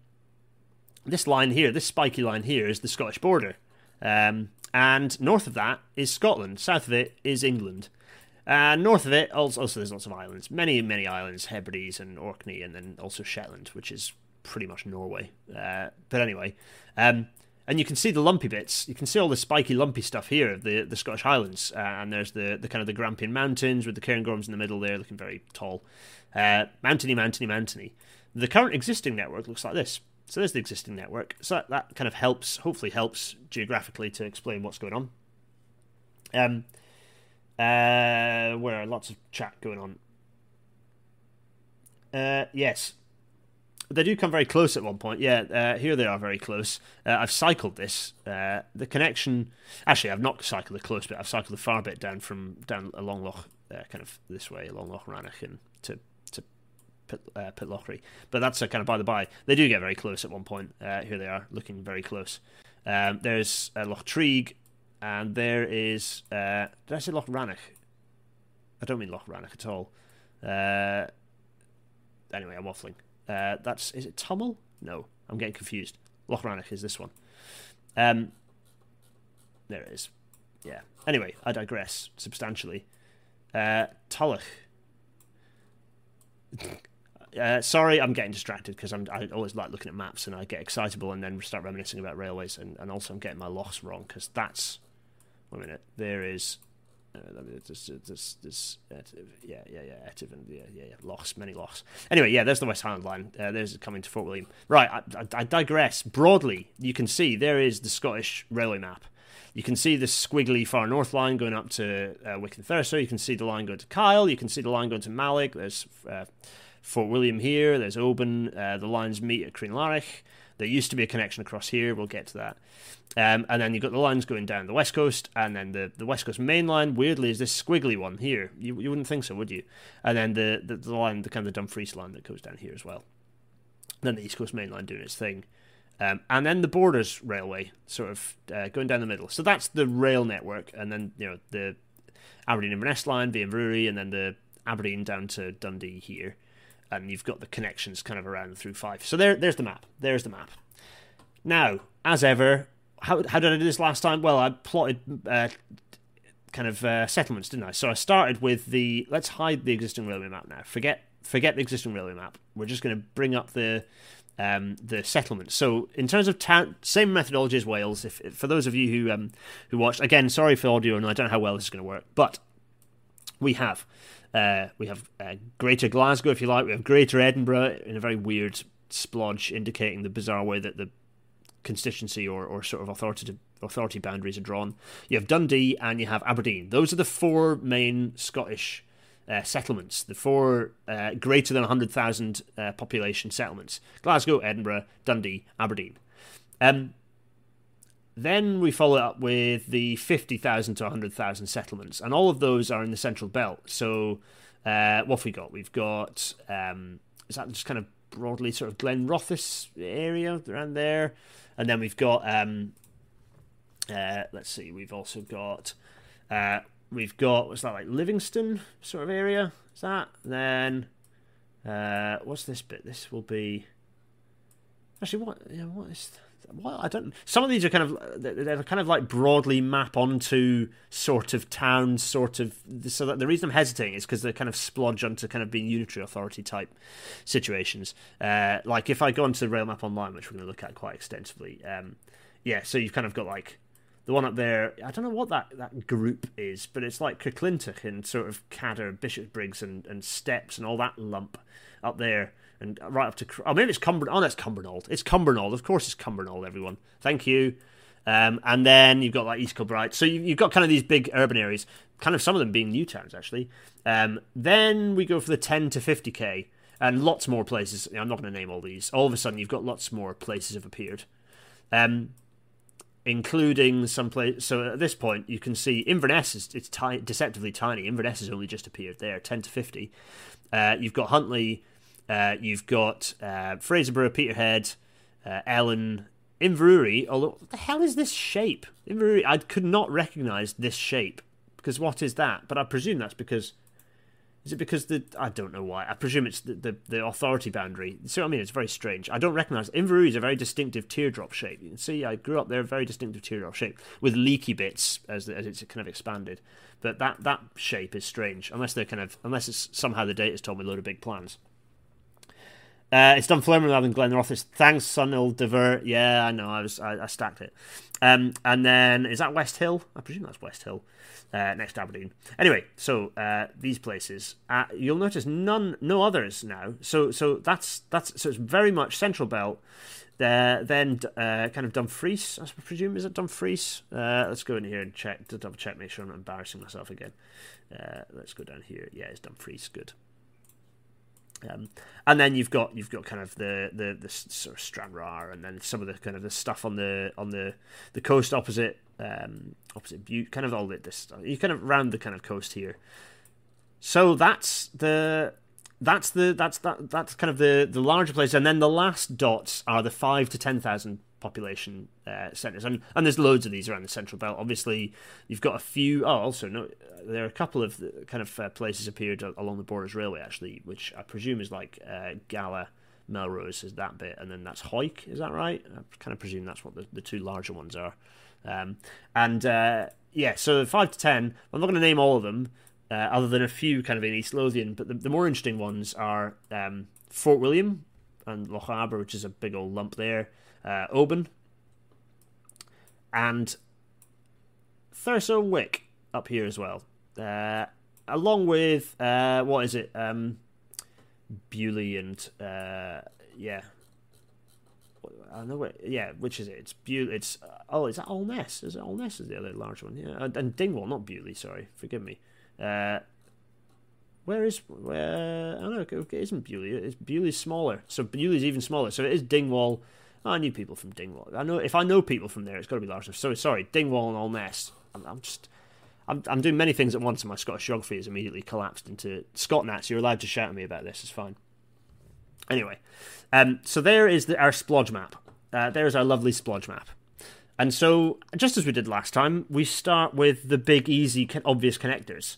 this line here, this spiky line here, is the Scottish border. Um, and north of that is Scotland. South of it is England. And north of it, also, also there's lots of islands. Many, many islands. Hebrides and Orkney, and then also Shetland, which is pretty much Norway. Uh, but anyway, um, and you can see the lumpy bits. You can see all the spiky, lumpy stuff here of the, the Scottish Highlands. Uh, and there's the, the kind of the Grampian Mountains with the Cairngorms in the middle there, looking very tall. Uh, mountainy, mountainy. The current existing network looks like this. So there's the existing network. So that, that kind of helps, hopefully helps geographically to explain what's going on. Um, uh, where lots of chat going on. Uh, yes, they do come very close at one point. Yeah, uh, here they are very close. Uh, I've cycled this. Uh, the connection, actually, I've not cycled the close bit. I've cycled the far bit down from down along Loch, uh, kind of this way along Loch Rannoch and to Pit, uh, Pitlochry. But that's a kind of by the by. They do get very close at one point. Uh, here they are, looking very close. Um, there's uh, Loch Treig, and there is. Uh, did I say Loch Rannoch? I don't mean Loch Rannoch at all. Uh, anyway, I'm waffling. Uh, that's is it Tummel? No, I'm getting confused. Loch Rannoch is this one. Um, there it is. Yeah. Anyway, I digress substantially. Uh, uh, sorry, I'm getting distracted because I always like looking at maps and I get excitable and then start reminiscing about railways and, and also I'm getting my loss wrong because that's wait a minute there is uh, this, this, this, uh, yeah, yeah, yeah, Etive and yeah, yeah, yeah, loss, many loss. Anyway, yeah, there's the West Highland line. Uh, there's coming to Fort William. Right, I, I, I, digress. Broadly, you can see there is the Scottish railway map. You can see the squiggly far north line going up to uh, Wick and Thurso. You can see the line going to Kyle. You can see the line going to Mallaig. There's uh, Fort William here. There's Oban. Uh, the lines meet at Crianlarich. There used to be a connection across here. We'll get to that. Um, and then you've got the lines going down the west coast, and then the, the west coast main line. Weirdly, is this squiggly one here? You you wouldn't think so, would you? And then the the, the line, the kind of the Dumfries line that goes down here as well. Then the east coast main line doing its thing. Um, and then the Borders Railway, sort of uh, going down the middle. So that's the rail network, and then you know the Aberdeen Inverness line via Inverurie, and then the Aberdeen down to Dundee here, and you've got the connections kind of around through Fife. So there, there's the map. There's the map. Now, as ever, how how did I do this last time? Well, I plotted uh, kind of uh, settlements, didn't I? So I started with the let's hide the existing railway map now. Forget forget the existing railway map. We're just going to bring up the um, the settlements. So in terms of town, same methodology as Wales. If, if for those of you who um, who watched, again, sorry for audio, and I don't know how well this is going to work, but we have uh, we have uh, Greater Glasgow, if you like. We have Greater Edinburgh in a very weird splodge, indicating the bizarre way that the constituency or, or sort of authority authority boundaries are drawn. You have Dundee and you have Aberdeen. Those are the four main Scottish uh, settlements, the four uh, greater than 100,000 uh, population settlements Glasgow, Edinburgh, Dundee, Aberdeen. Um, then we follow up with the 50,000 to 100,000 settlements, and all of those are in the central belt. So, uh, what have we got? We've got, um, is that just kind of broadly sort of Glen Glenrothes area around there? And then we've got, um, uh, let's see, we've also got uh, we've got what's that like Livingston sort of area? Is that then? Uh, what's this bit? This will be actually what? Yeah, what is? What I don't. Some of these are kind of they're kind of like broadly map onto sort of towns, sort of. So that the reason I'm hesitating is because they're kind of splodge onto kind of being unitary authority type situations. Uh, like if I go onto rail map online, which we're going to look at quite extensively. Um, yeah, so you've kind of got like the one up there, I don't know what that, that group is, but it's like Kirkintilloch and sort of Cadder, Bishopbriggs, and, and Stepps and all that lump up there. And right up to, oh, maybe it's Cumbernauld. Oh, that's Cumbernauld. It's Cumbernauld. Of course it's Cumbernauld, everyone. Thank you. Um, and then you've got like East Kilbride. So you, have got kind of these big urban areas, kind of some of them being new towns, actually. Um, then we go for the 10 to 50k and lots more places. I'm not going to name all these. All of a sudden, you've got lots more places have appeared. Um, including some place. So at this point, you can see Inverness is it's ti- deceptively tiny. Inverness has only just appeared there, ten to fifty. Uh, you've got Huntly, uh, you've got uh, Fraserburgh, Peterhead, uh, Ellon, Inverurie. Although, what the hell is this shape? Inverurie, I could not recognise this shape because what is that? But I presume that's because is it because the I don't know why. I presume it's the, the, the authority boundary. See what I mean? It's very strange. I don't recognise. Inverurie is a very distinctive teardrop shape. You can see I grew up there, a very distinctive teardrop shape with leaky bits as as it's kind of expanded. But that that shape is strange, unless they're kind of unless it's somehow the data's told me a load of big plans. Uh, it's Dunfermline rather than Glenrothes. Thanks, Sunil Divert. Yeah, I know. I was I, I stacked it. Um, and then is that West Hill? I presume that's West Hill uh, next to Aberdeen. Anyway, so uh, these places, uh, you'll notice none, no others now. So so that's that's so it's very much Central Belt. Then uh, kind of Dumfries, I presume is it Dumfries? Uh, let's go in here and check to double check, make sure I'm not embarrassing myself again. Uh, let's go down here. Yeah, it's Dumfries. Good. Um, and then you've got you've got kind of the, the the sort of Stranraer, and then some of the kind of the stuff on the on the the coast opposite um, opposite Bute, kind of all this. You kind of round the kind of coast here. So that's the that's the that's that that's kind of the the larger place, and then the last dots are the five to ten thousand population uh, centres, and and there's loads of these around the central belt. Obviously, you've got a few. Oh, also no, there are a couple of kind of uh, places appeared along the Borders Railway actually, which I presume is like uh, Gala. Melrose is that bit, and then that's Hawick. Is that right? I kind of presume that's what the, the two larger ones are. Um, and uh, yeah, so five to ten. I'm not going to name all of them, uh, other than a few kind of in East Lothian. But the, the more interesting ones are um, Fort William and Lochaber, which is a big old lump there uh, Oban, and Thurso Wick up here as well. Uh, along with uh, what is it? Um, Beauly and uh, yeah, I know it. Yeah, which is it? It's Beauly. It's oh, is that Alness? Is it Alness? Is the other large one? Yeah, and Dingwall, not Beauly. Sorry, forgive me. Uh, where is where? I don't know. It isn't Beauly. It's Beauly's smaller, so Beauly's even smaller. So it is Dingwall I knew people from Dingwall. I know if I know people from there, it's got to be enough. So sorry, Dingwall and Alness. I'm, I'm just. I'm, I'm doing many things at once, and my Scottish geography has immediately collapsed into Scotnats. You're allowed to shout at me about this. It's fine. Anyway, um, so there is the, our splodge map. uh, there's our lovely splodge map. And so, just as we did last time, we start with the big, easy, obvious connectors.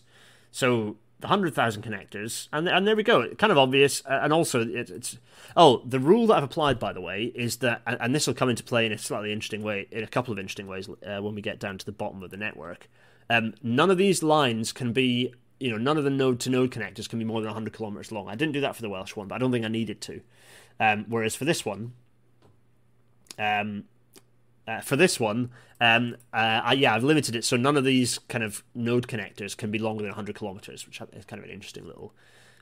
So the hundred thousand connectors, and and there we go. Kind of obvious, uh, and also it, it's oh the rule that I've applied by the way is that, and, and this will come into play in a slightly interesting way, in a couple of interesting ways uh, when we get down to the bottom of the network. Um, none of these lines can be, you know, none of the node to node connectors can be more than 100 kilometers long. I didn't do that for the Welsh one, but I don't think I needed to. Um, whereas for this one, um, uh, for this one, um, uh, I, yeah, I've limited it so none of these kind of node connectors can be longer than 100 kilometers, which is kind of an interesting little.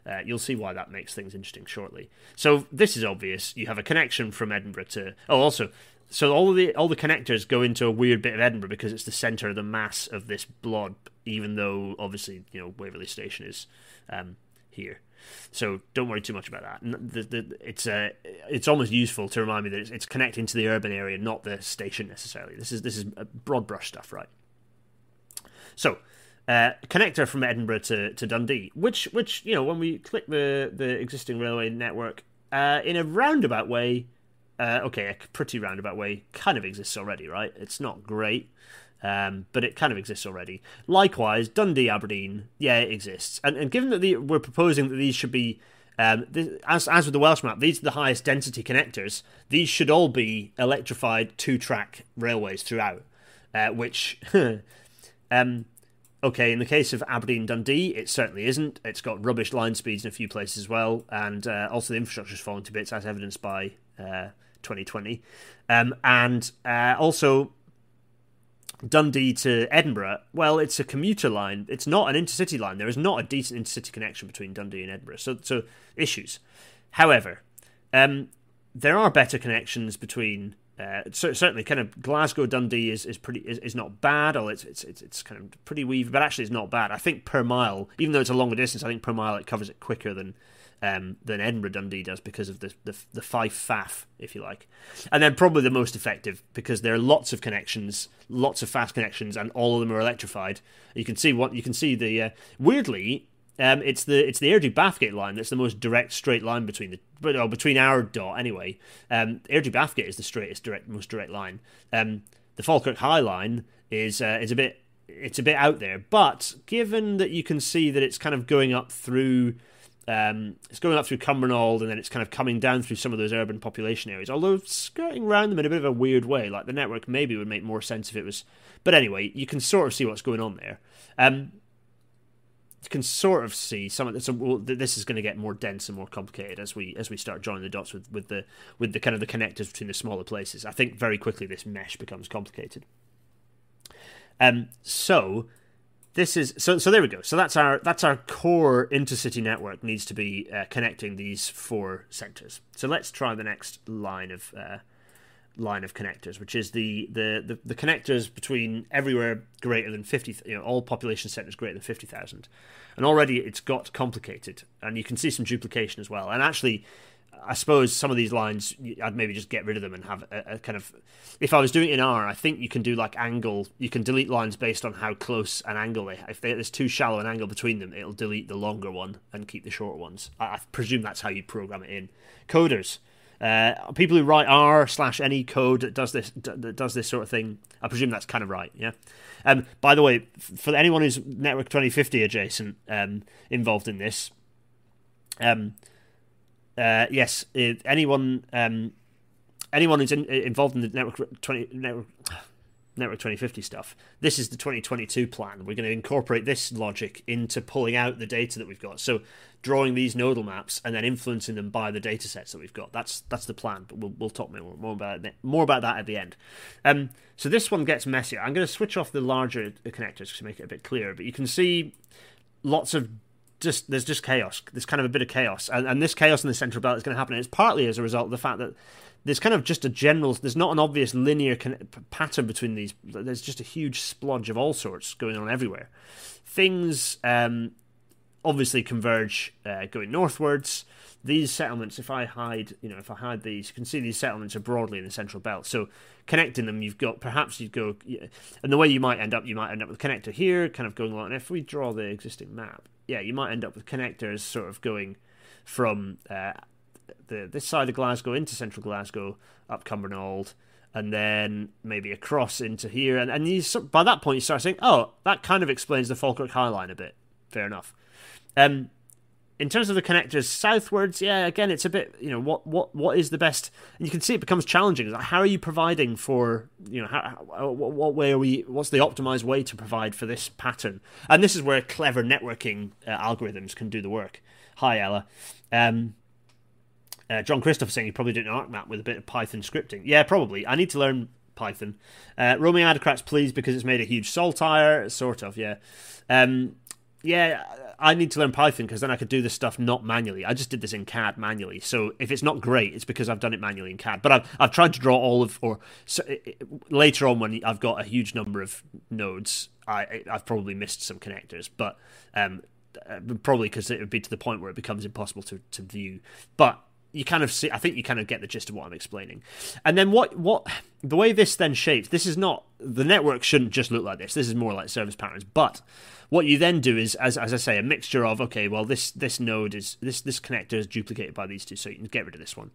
Uh, you'll see why that makes things interesting shortly. So this is obvious. You have a connection from Edinburgh to. Oh, also, so all the all the connectors go into a weird bit of Edinburgh because it's the centre of the mass of this blob. Even though obviously you know Waverley Station is um, here. So don't worry too much about that. The, the, it's uh, it's almost useful to remind me that it's, it's, connecting to the urban area, not the station necessarily. This is this is broad brush stuff, right? So uh, connector from Edinburgh to, to Dundee, which which you know when we click the the existing railway network uh, in a roundabout way, uh, okay, a pretty roundabout way, kind of exists already, right? It's not great. Um, but it kind of exists already. Likewise, Dundee Aberdeen, yeah, it exists. And, and given that the, we're proposing that these should be, um, this, as, as with the Welsh map, these are the highest density connectors. These should all be electrified two track railways throughout, uh, which, um, okay, in the case of Aberdeen Dundee, it certainly isn't. It's got rubbish line speeds in a few places as well, and uh, also the infrastructure's falling to bits, as evidenced by uh, 2020. Um, and uh, also, Dundee to Edinburgh, well, it's a commuter line. It's not an intercity line. There is not a decent intercity connection between Dundee and Edinburgh. So, so issues. However, um, there are better connections between. Uh, so certainly, kind of Glasgow Dundee is, is pretty is, is not bad. Or it's, it's it's kind of pretty weavy, but actually, it's not bad. I think per mile, even though it's a longer distance, I think per mile it covers it quicker than um, than Edinburgh Dundee does because of the, the the five faff, if you like, and then probably the most effective because there are lots of connections, lots of fast connections, and all of them are electrified. You can see what you can see the uh, weirdly. Um, it's the it's the Airdrie Bathgate line that's the most direct straight line between the but oh, between our dot anyway. Um, Airdrie Bathgate is the straightest direct most direct line. Um, the Falkirk High line is uh, is a bit it's a bit out there, but given that you can see that it's kind of going up through um, it's going up through Cumbernauld and then it's kind of coming down through some of those urban population areas, although skirting around them in a bit of a weird way. Like the network maybe would make more sense if it was. But anyway, you can sort of see what's going on there. Um, can sort of see some of this. Well, this is going to get more dense and more complicated as we as we start joining the dots with, with the with the kind of the connectors between the smaller places. I think very quickly this mesh becomes complicated. Um, so this is so so there we go so that's our that's our core intercity network needs to be uh, connecting these four centers so let's try the next line of uh, line of connectors which is the, the the the connectors between everywhere greater than 50 you know all population centers greater than 50,000 and already it's got complicated and you can see some duplication as well and actually I suppose some of these lines, I'd maybe just get rid of them and have a, a, kind of. If I was doing it in R, I think you can do like angle. You can delete lines based on how close an angle they. If they, there's too shallow an angle between them, it'll delete the longer one and keep the shorter ones. I, I presume that's how you program it in. Coders, uh, people who write R slash any code that does this that does this sort of thing. I presume that's kind of right. Yeah. Um, by the way, for anyone who's Network 2050 adjacent um, involved in this, um, uh, yes, anyone um, anyone who's in, involved in the network twenty network. Network 2050 stuff. This is the 2022 plan. We're going to incorporate this logic into pulling out the data that we've got. So, drawing these nodal maps and then influencing them by the data sets that we've got. That's that's the plan. But we'll, we'll talk more, more about it, more about that at the end. Um, so this one gets messier. I'm going to switch off the larger connectors to make it a bit clearer. But you can see lots of just there's just chaos. There's kind of a bit of chaos, and, and this chaos in the central belt is going to happen. And it's partly as a result of the fact that there's kind of just a general. There's not an obvious linear con- pattern between these. There's just a huge splodge of all sorts going on everywhere. Things um, obviously converge uh, going northwards. These settlements, if I hide, you know, if I hide these, you can see these settlements are broadly in the central belt. So connecting them, you've got perhaps you'd go, and the way you might end up, you might end up with a connector here, kind of going along. And if we draw the existing map, yeah, you might end up with connectors sort of going from uh, the this side of Glasgow into central Glasgow, up Cumbernauld, and then maybe across into here. And and you, by that point you start saying, oh, that kind of explains the Falkirk High Line a bit. Fair enough. Um, in terms of the connectors southwards, yeah, again, it's a bit, you know, what what what is the best? And you can see it becomes challenging. How are you providing for, you know, how, how, what way are we? What's the optimized way to provide for this pattern? And this is where clever networking uh, algorithms can do the work. Hi, Ella. Um, uh, John Christopher saying he probably did an ArcMap with a bit of Python scripting. Yeah, probably. I need to learn Python. Uh, Roaming Adocrats, please, because it's made a huge saltire. Sort of, yeah. Um, yeah, I need to learn Python because then I could do this stuff not manually. I just did this in CAD manually. So if it's not great, it's because I've done it manually in CAD. But I've, I've tried to draw all of, or so, it, later on when I've got a huge number of nodes, I, I've probably missed some connectors. But um, uh, probably because it would be to the point where it becomes impossible to, to view. But you kind of see i think you kind of get the gist of what i'm explaining and then what what the way this then shapes this is not the network shouldn't just look like this this is more like service patterns but what you then do is, as, as I say, a mixture of okay, well this this node is this this connector is duplicated by these two, so you can get rid of this one.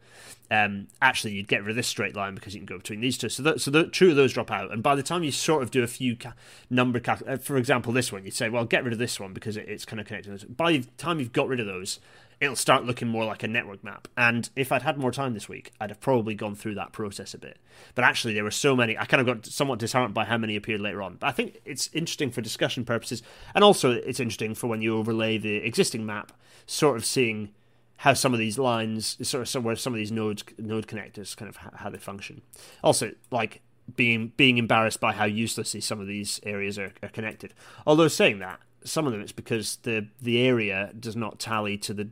Um, actually, you'd get rid of this straight line because you can go between these two. So that, so the two of those drop out, and by the time you sort of do a few ca- number, cal- uh, for example, this one, you'd say, well, get rid of this one because it, it's kind of connected. By the time you've got rid of those, it'll start looking more like a network map. And if I'd had more time this week, I'd have probably gone through that process a bit. But actually, there were so many. I kind of got somewhat disheartened by how many appeared later on. But I think it's interesting for discussion purposes, and also it's interesting for when you overlay the existing map, sort of seeing how some of these lines, sort of somewhere some of these nodes, node connectors, kind of how they function. Also, like being being embarrassed by how uselessly some of these areas are, are connected. Although saying that, some of them it's because the the area does not tally to the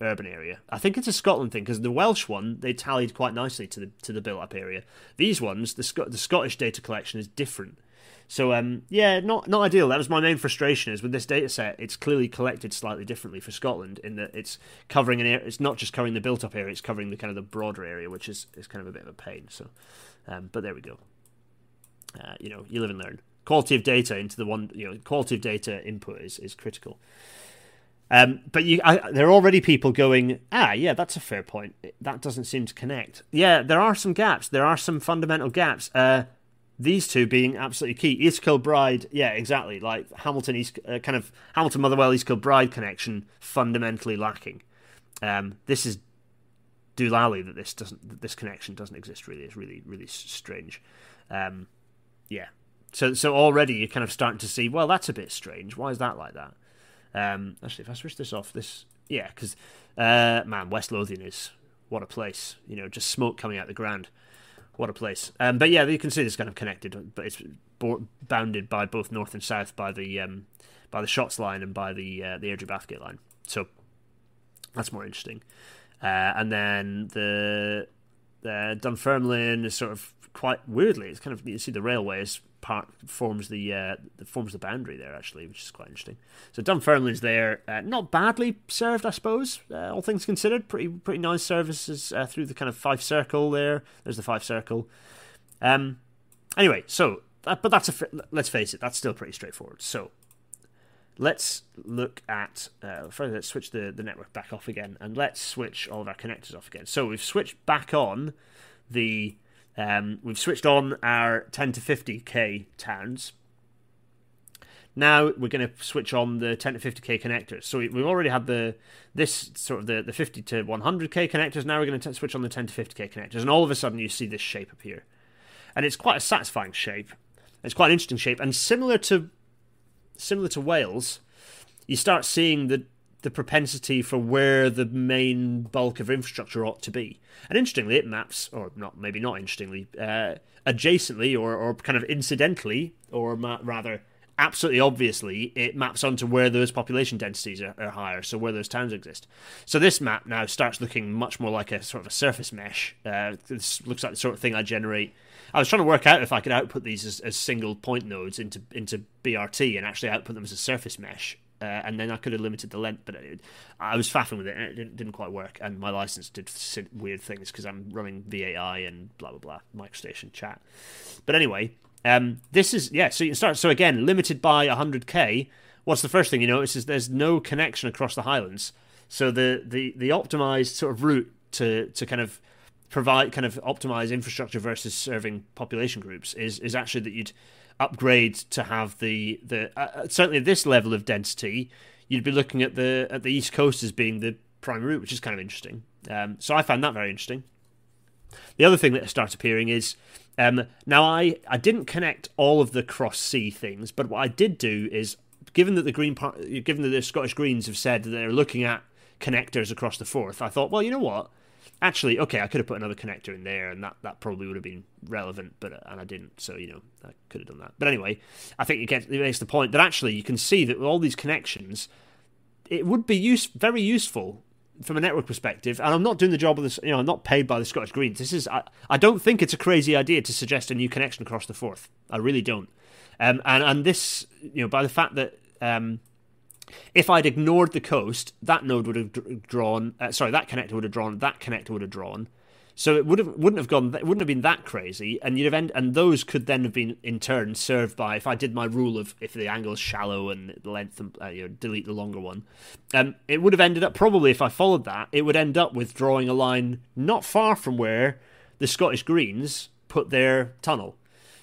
urban area. I think it's a Scotland thing because the Welsh one they tallied quite nicely to the to the built up area. These ones, the Sc- the Scottish data collection is different. So um, yeah, not not ideal. That was my main frustration is with this data set. It's clearly collected slightly differently for Scotland in that it's covering an area. It's not just covering the built up area. It's covering the kind of the broader area, which is is kind of a bit of a pain. So, um, but there we go. Uh, you know, you live and learn. Quality of data into the one. You know, quality of data input is is critical. Um, but you, I, there are already people going, ah, yeah, that's a fair point. That doesn't seem to connect. Yeah, there are some gaps. There are some fundamental gaps. Uh, these two being absolutely key. East Kilbride, yeah, exactly. Like Hamilton East, uh, kind of Hamilton Motherwell East Kilbride connection, fundamentally lacking. Um, this is doolally that this doesn't, that this connection doesn't exist. Really, it's really, really strange. Um, yeah. So, so already you're kind of starting to see, well, that's a bit strange. Why is that like that? Um, actually, if I switch this off, this yeah, because uh, man, West Lothian is what a place. You know, just smoke coming out the ground. What a place. Um, but yeah, you can see this kind of connected, but it's bo- bounded by both north and south by the um, by the Shotts line and by the uh, the Airdrie Bathgate line. So that's more interesting. Uh, and then the the Dunfermline is sort of quite weirdly. It's kind of you see the railways part forms the uh, forms the boundary there actually, which is quite interesting. So Dunfermline's there, uh, not badly served, I suppose. Uh, all things considered, pretty pretty nice services uh, through the kind of Fife Circle there. There's the Fife Circle. Um, anyway, so but that's a let's face it, that's still pretty straightforward. So let's look at uh, first let's switch the, the network back off again and let's switch all of our connectors off again so we've switched back on the um, we've switched on our 10 to 50k towns. Now we're going to switch on the 10 to 50k connectors. So we've already had the this sort of the, the 50 to 100k connectors. Now we're going to switch on the 10 to 50k connectors, and all of a sudden you see this shape appear, and it's quite a satisfying shape. It's quite an interesting shape, and similar to similar to Wales, you start seeing the the propensity for where the main bulk of infrastructure ought to be. And interestingly, it maps, or not maybe not interestingly, uh, adjacently or, or kind of incidentally, or ma- rather absolutely obviously, it maps onto where those population densities are, are, higher, so where those towns exist. So this map now starts looking much more like a sort of a surface mesh. Uh, this looks like the sort of thing I generate. I was trying to work out if I could output these as, as single point nodes into into BRT and actually output them as a surface mesh uh, and then I could have limited the length, but it, I was faffing with it, and it didn't, didn't quite work. And my license did weird things because I'm running V8i and blah blah blah, MicroStation chat. But anyway, um, this is yeah. So you can start. So again, limited by 100k. What's the first thing you notice is there's no connection across the Highlands. So the the the optimized sort of route to to kind of provide kind of optimize infrastructure versus serving population groups is is actually that you'd upgrade to have the the uh, uh certainly this level of density you'd be looking at the at the east coast as being the prime route which is kind of interesting. Um, so I found that very interesting. The other thing that starts appearing is um, now I I didn't connect all of the cross sea things but what I did do is given that the green part given that the Scottish Greens have said that they're looking at connectors across the Forth I thought well you know what actually, okay, I could have put another connector in there, and that, that probably would have been relevant, but uh, and I didn't, so you know I could have done that. But anyway, I think it, gets, it makes the point that actually you can see that with all these connections, it would be use very useful from a network perspective. And I'm not doing the job of this, you know, I'm not paid by the Scottish Greens. This is I, I don't think it's a crazy idea to suggest a new connection across the Forth. I really don't. Um, and and this, you know, by the fact that um, if I'd ignored the coast, that node would have drawn. Uh, sorry, that connector would have drawn. That connector would have drawn. So it would have wouldn't have gone. It wouldn't have been that crazy, and you'd have end, and those could then have been in turn served by if I did my rule of if the angle is shallow and the length, uh, you know, delete the longer one. Um, it would have ended up probably if I followed that, it would end up with drawing a line not far from where the Scottish Greens put their tunnel.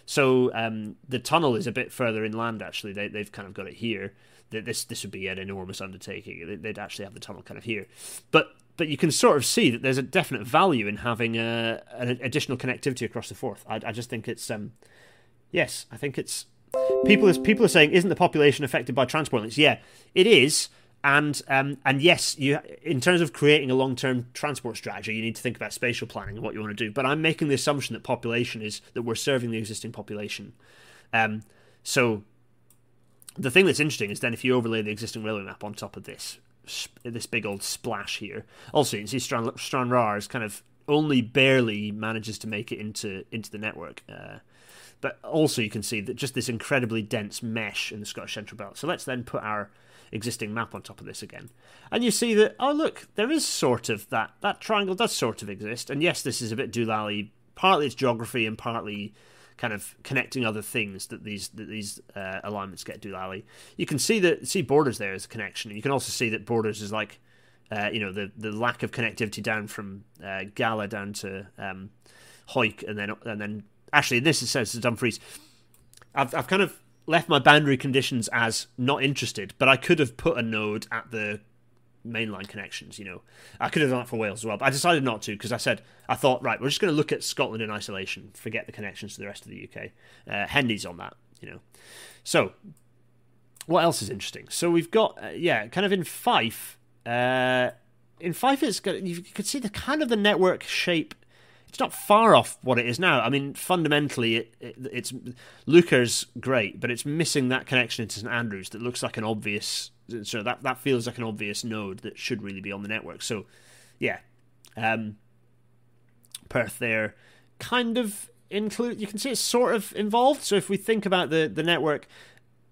So um, the tunnel is a bit further inland. Actually, they, they've kind of got it here this this would be an enormous undertaking. They'd actually have the tunnel kind of here, but but you can sort of see that there's a definite value in having a, an additional connectivity across the Forth. I, I just think it's um, yes, I think it's people is people are saying isn't the population affected by transport links? Yeah, it is. And um, and yes, you in terms of creating a long term transport strategy, you need to think about spatial planning and what you want to do. But I'm making the assumption that population is that we're serving the existing population. Um, so the thing that's interesting is then if you overlay the existing railway map on top of this this big old splash here. Also, you can see Strand Stranraer is kind of only barely manages to make it into into the network. Uh, but also, you can see that just this incredibly dense mesh in the Scottish Central Belt. So let's then put our existing map on top of this again, and you see that oh look, there is sort of that that triangle does sort of exist. And yes, this is a bit Doolally. Partly it's geography and partly kind of connecting other things that these that these uh, alignments get Doolally. You can see that see borders there as a connection. You can also see that borders is like uh, you know the the lack of connectivity down from uh, Gala down to um, Hawick, and then and then actually this it says to Dumfries. I've I've kind of left my boundary conditions as not interested, but I could have put a node at the mainline connections. You know, I could have done that for Wales as well, but I decided not to because I said I thought right, we're just going to look at Scotland in isolation, forget the connections to the rest of the UK. Uh, Hendy's on that, you know. So, what else is interesting? So we've got uh, yeah, kind of in Fife. Uh, in Fife, it's got, you can see the kind of the network shape it's not far off what it is now. I mean, fundamentally, it, it, it's Luca's great, but it's missing that connection into St Andrews that looks like an obvious. So that that feels like an obvious node that should really be on the network. So, yeah, um, Perth there, kind of include. You can see it's sort of involved. So if we think about the the network,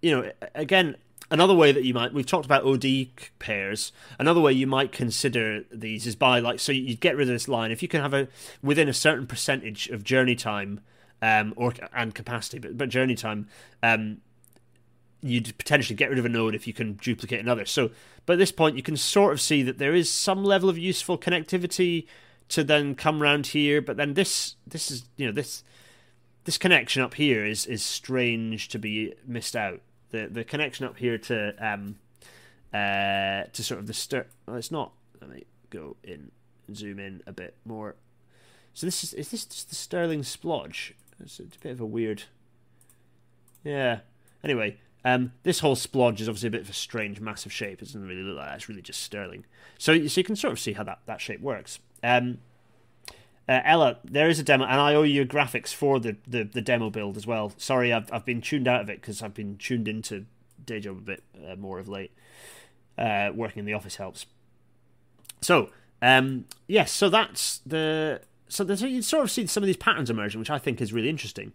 you know, again, another way that you might we've talked about OD pairs. Another way you might consider these is by like so you get rid of this line if you can have a within a certain percentage of journey time um, or and capacity, but but journey time. Um, you'd potentially get rid of a node if you can duplicate another. So, but at this point, you can sort of see that there is some level of useful connectivity to then come round here. But then this, this is you know this this connection up here is is strange to be missed out the the connection up here to um uh to sort of the stir. Well, it's not. Let me go in zoom in a bit more. So this is is this just the Stirling splodge? It's a bit of a weird. Yeah. Anyway, um, this whole splodge is obviously a bit of a strange, massive shape. It doesn't really look like that. It's really just Stirling. So, so you can sort of see how that, that shape works. Um, uh, Ella, there is a demo, and I owe you graphics for the, the, the demo build as well. Sorry, I've I've been tuned out of it because I've been tuned into day job a bit uh, more of late. Uh, working in the office helps. So, um, yes, so that's the so there's, you sort of see some of these patterns emerging, which I think is really interesting.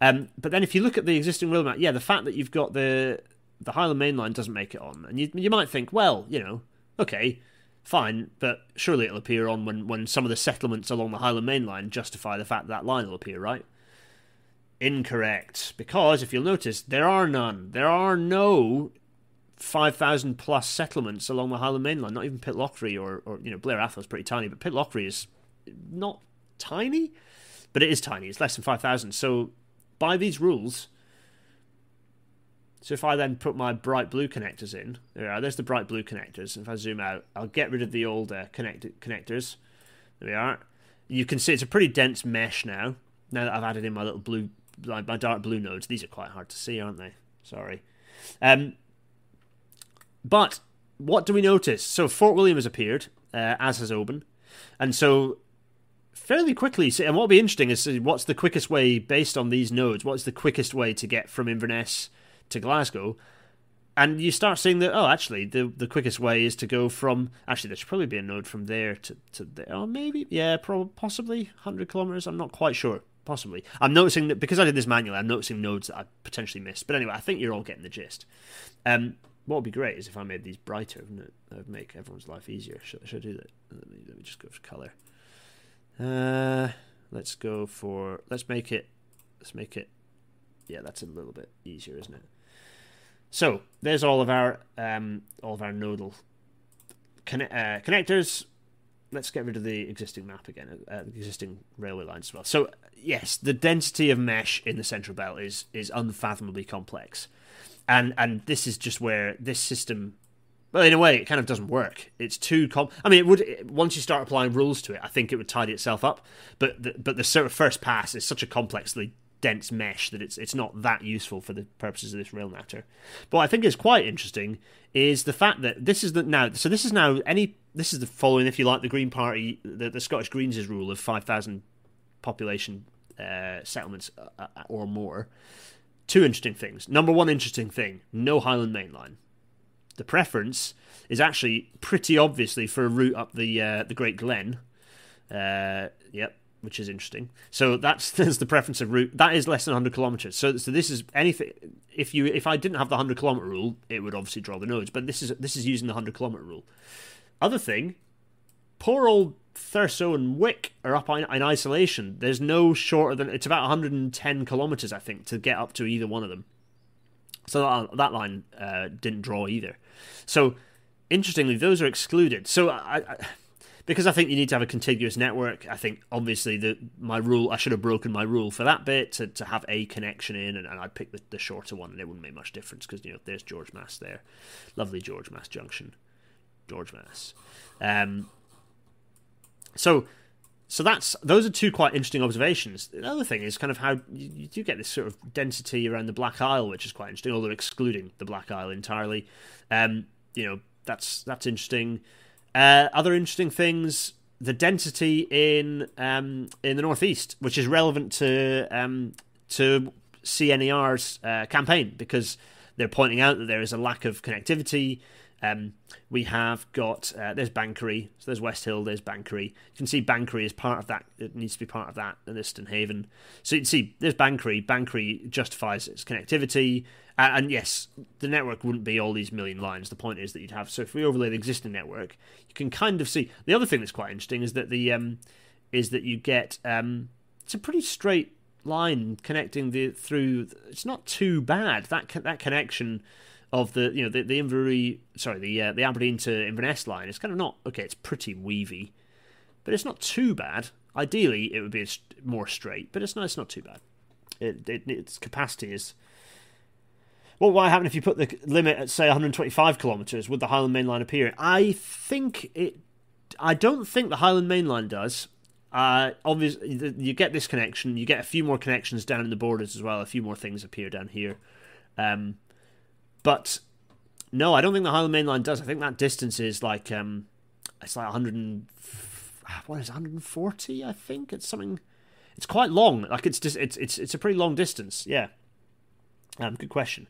Um, but then if you look at the existing rail map, yeah, the fact that you've got the the Highland Main Line doesn't make it on, and you you might think, well, you know, okay, fine, but surely it'll appear on when, when some of the settlements along the Highland Main Line justify the fact that, that line will appear, right? Incorrect. Because if you'll notice, there are none. There are no 5,000 plus settlements along the Highland Main Line. Not even Pitlochry or, or you know, Blair Atholl is pretty tiny, but Pitlochry is not tiny, but it is tiny. It's less than 5,000. So by these rules, so if I then put my bright blue connectors in, there are, there's the bright blue connectors. If I zoom out, I'll get rid of the old connect- connectors. There we are. You can see it's a pretty dense mesh now. Now that I've added in my little blue, my, my dark blue nodes, these are quite hard to see, aren't they? Sorry. Um, but what do we notice? So Fort William has appeared, uh, as has Oban, and so fairly quickly. And what'll be interesting is what's the quickest way, based on these nodes, what's the quickest way to get from Inverness to Glasgow? And you start seeing that, oh, actually, the the quickest way is to go from. Actually, there should probably be a node from there to, to there. Oh, maybe. Yeah, probably, possibly 100 kilometres. I'm not quite sure. Possibly. I'm noticing that because I did this manually, I'm noticing nodes that I potentially missed. But anyway, I think you're all getting the gist. Um, what would be great is if I made these brighter, wouldn't it? That would make everyone's life easier. Should, should I do that? Let me, let me just go for colour. Uh, let's go for let's make it let's make it yeah that's a little bit easier isn't it? So there's all of our um, all of our nodal uh, connectors. Let's get rid of the existing map again uh, the existing railway lines as well. So yes the density of mesh in the central belt is is unfathomably complex. And and this is just where this system well, in a way, it kind of doesn't work. It's too com. I mean, it would once you start applying rules to it. I think it would tidy itself up. But the, but the sort of first pass is such a complexly dense mesh that it's it's not that useful for the purposes of this Rail Natter. But what I think is quite interesting is the fact that this is the now. So this is now any. This is the following, if you like, the Green Party, the, the Scottish Greens' rule of five thousand population uh, settlements uh, uh, or more. Two interesting things. Number one interesting thing: no Highland Main Line the preference is actually pretty obviously for a route up the uh, the Great Glen. Uh, yep, which is interesting. So that's that's the preference of route. That is less than 100 kilometers. So so this is anything. If you if I didn't have the 100 kilometer rule, it would obviously draw the nodes. But this is this is using the 100 kilometer rule. Other thing, poor old Thurso and Wick are up in, in isolation. There's no shorter than it's about 110 kilometers, I think, to get up to either one of them. So that, that line uh, didn't draw either. So interestingly, those are excluded. So I, I, because I think you need to have a contiguous network, I think obviously the my rule I should have broken my rule for that bit to, to have a connection in, and, and I'd pick the, the shorter one, and it wouldn't make much difference because you know there's Georgemas there, lovely Georgemas Junction, Georgemas. Um, so so that's those are two quite interesting observations. The other thing is kind of how you, you, do get this sort of density around the Black Isle, which is quite interesting, although excluding the Black Isle entirely. Um, you know, that's that's interesting. Uh, other interesting things: the density in um, in the northeast, which is relevant to um, to CNER's uh, campaign because they're pointing out that there is a lack of connectivity um, we have got uh, there's Banchory, so there's West Hill, there's Banchory. You can see Banchory is part of that. It needs to be part of that in Eastern Haven. So you can see there's Banchory. Banchory justifies its connectivity, uh, and yes, the network wouldn't be all these million lines. The point is that you'd have. So if we overlay the existing network, you can kind of see. The other thing that's quite interesting is that the um, is that you get um, it's a pretty straight line connecting the through. It's not too bad that that connection of the you know the the Inverurie sorry the uh, the Aberdeen to Inverness line. It's kind of not okay. It's pretty weavy, but it's not too bad. Ideally, it would be more straight, but it's not. It's not too bad. It, it its capacity is. What happen if you put the limit at say 125 kilometres? Would the Highland Main Line appear? I think it. I don't think the Highland Main Line does. Uh, obviously, you get this connection. You get a few more connections down in the borders as well. A few more things appear down here. Um, but no, I don't think the Highland Main Line does. I think that distance is like um, it's like 100 and, what is 140? I think it's something. It's quite long. Like it's just it's it's it's a pretty long distance. Yeah. Um, good question.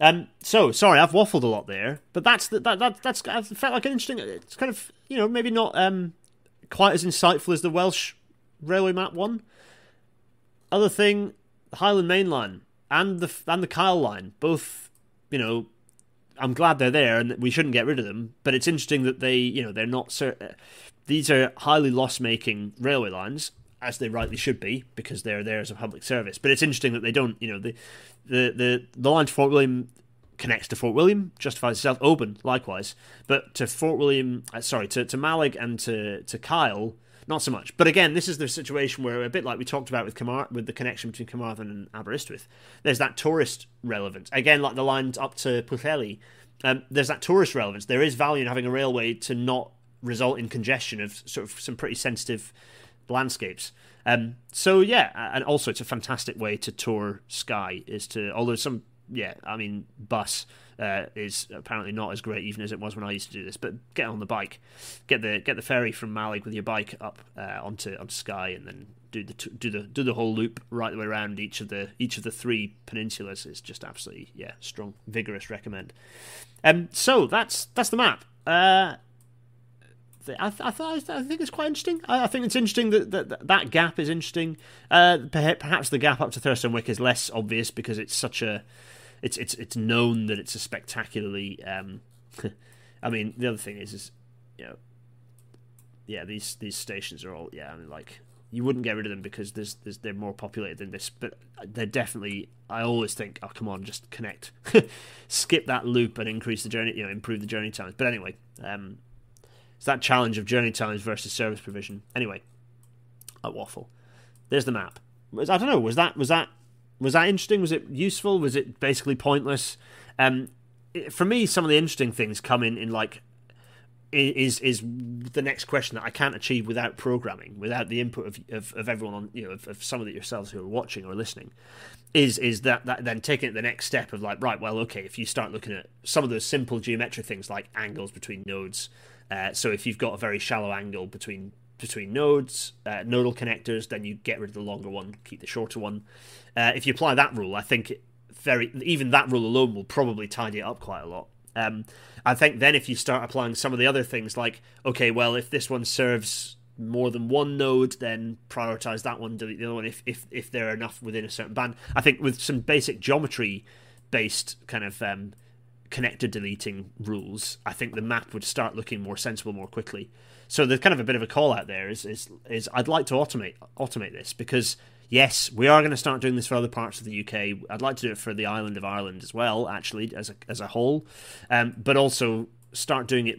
Um, so sorry, I've waffled a lot there, but that's that that that's I felt like an interesting. It's kind of you know maybe not um quite as insightful as the Welsh railway map one. Other thing, the Highland Main Line and the and the Kyle line both you know, I'm glad they're there and we shouldn't get rid of them. But it's interesting that they, you know, they're not. Cer- these are highly loss-making railway lines, as they rightly should be, because they're there as a public service. But it's interesting that they don't, you know, the the the, the line to Fort William connects to Fort William, justifies itself. Oban, likewise. But to Fort William, uh, sorry, to, to Mallaig and to, to Kyle, not so much. But again, this is the situation where, a bit like we talked about with Camar- with the connection between Carmarthen and Aberystwyth, there's that tourist relevance. Again, like the lines up to Pwllheli, um, there's that tourist relevance. There is value in having a railway to not result in congestion of sort of some pretty sensitive landscapes. Um, so yeah, and also it's a fantastic way to tour Skye Is to although some yeah, I mean bus uh, is apparently not as great even as it was when I used to do this. But get on the bike, get the get the ferry from Mallaig with your bike up uh, onto onto Skye, and then do the do the do the whole loop right the way around each of the each of the three peninsulas is just absolutely yeah strong, vigorous recommend. Um, so that's that's the map. Uh, I, th- I, I think it's quite interesting. I, I think it's interesting that, that that gap is interesting. Uh, perhaps the gap up to Thurston Wick is less obvious because it's such a it's it's it's known that it's a spectacularly. Um, I mean, the other thing is, is you know, yeah, these these stations are all yeah. I mean, like you wouldn't get rid of them because there's, there's they're more populated than this, but they're definitely. I always think, oh come on, just connect, skip that loop and increase the journey, you know, improve the journey times. But anyway, um, it's that challenge of journey times versus service provision. Anyway, a waffle. There's the map. I don't know. Was that was that was that interesting? Was it useful? Was it basically pointless? Um, it, for me, some of the interesting things come in in like is is the next question that I can't achieve without programming, without the input of of, of everyone on you know of, of some of it yourselves who are watching or listening. Is is that that then taking it the next step of like right, well, okay, if you start looking at some of those simple geometric things like angles between nodes. Uh, so if you've got a very shallow angle between between nodes, uh, nodal connectors, then you get rid of the longer one, keep the shorter one. Uh, if you apply that rule, I think very even that rule alone will probably tidy it up quite a lot. Um, I think then if you start applying some of the other things, like okay, well, if this one serves more than one node, then prioritize that one, delete the other one if if if there are enough within a certain band. I think with some basic geometry based kind of um, connector deleting rules, I think the map would start looking more sensible more quickly. So there's kind of a bit of a call out there is is, is I'd like to automate automate this because yes, we are going to start doing this for other parts of the UK. I'd like to do it for the island of Ireland as well, actually, as a as a whole, um, but also start doing it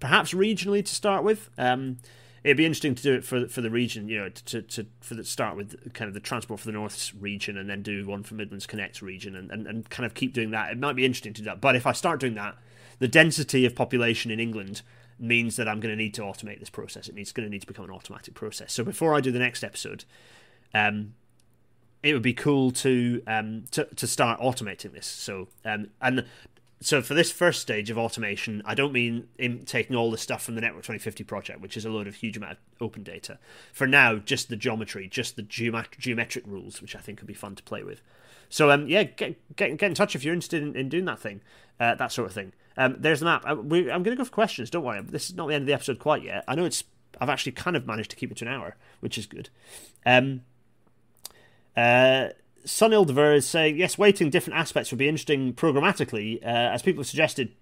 perhaps regionally to start with. Um, it'd be interesting to do it for for the region, you know, to to for the start with kind of the transport for the North region, and then do one for Midlands Connect region, and, and, and kind of keep doing that. It might be interesting to do that, but if I start doing that, the density of population in England means that I'm going to need to automate this process. It needs going to need to become an automatic process. So before I do the next episode, um, it would be cool to um to to start automating this. So um and so for this first stage of automation, I don't mean in taking all the stuff from the Network 2050 project, which is a load of huge amount of open data. For now, just the geometry, just the geomet- geometric rules, which I think would be fun to play with. So um, yeah, get, get get in touch if you're interested in, in doing that thing, uh, that sort of thing. Um, there's the map. I, am going to go for questions. Don't worry, this is not the end of the episode quite yet. I know it's. I've actually kind of managed to keep it to an hour, which is good. Um, uh, is saying, yes, weighting different aspects would be interesting programmatically, uh, as people have suggested.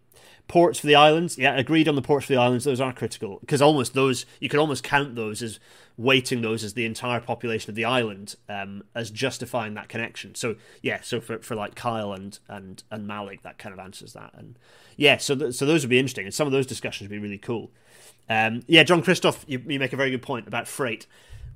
Ports for the islands, yeah, agreed on the ports for the islands. Those are critical because almost those you can almost count those as weighting those as the entire population of the island um, as justifying that connection. So yeah, so for, for like Kyle and and and Mallaig, that kind of answers that. And yeah, so th- so those would be interesting, and some of those discussions would be really cool. Um, yeah, John Christoph, you, you make a very good point about freight.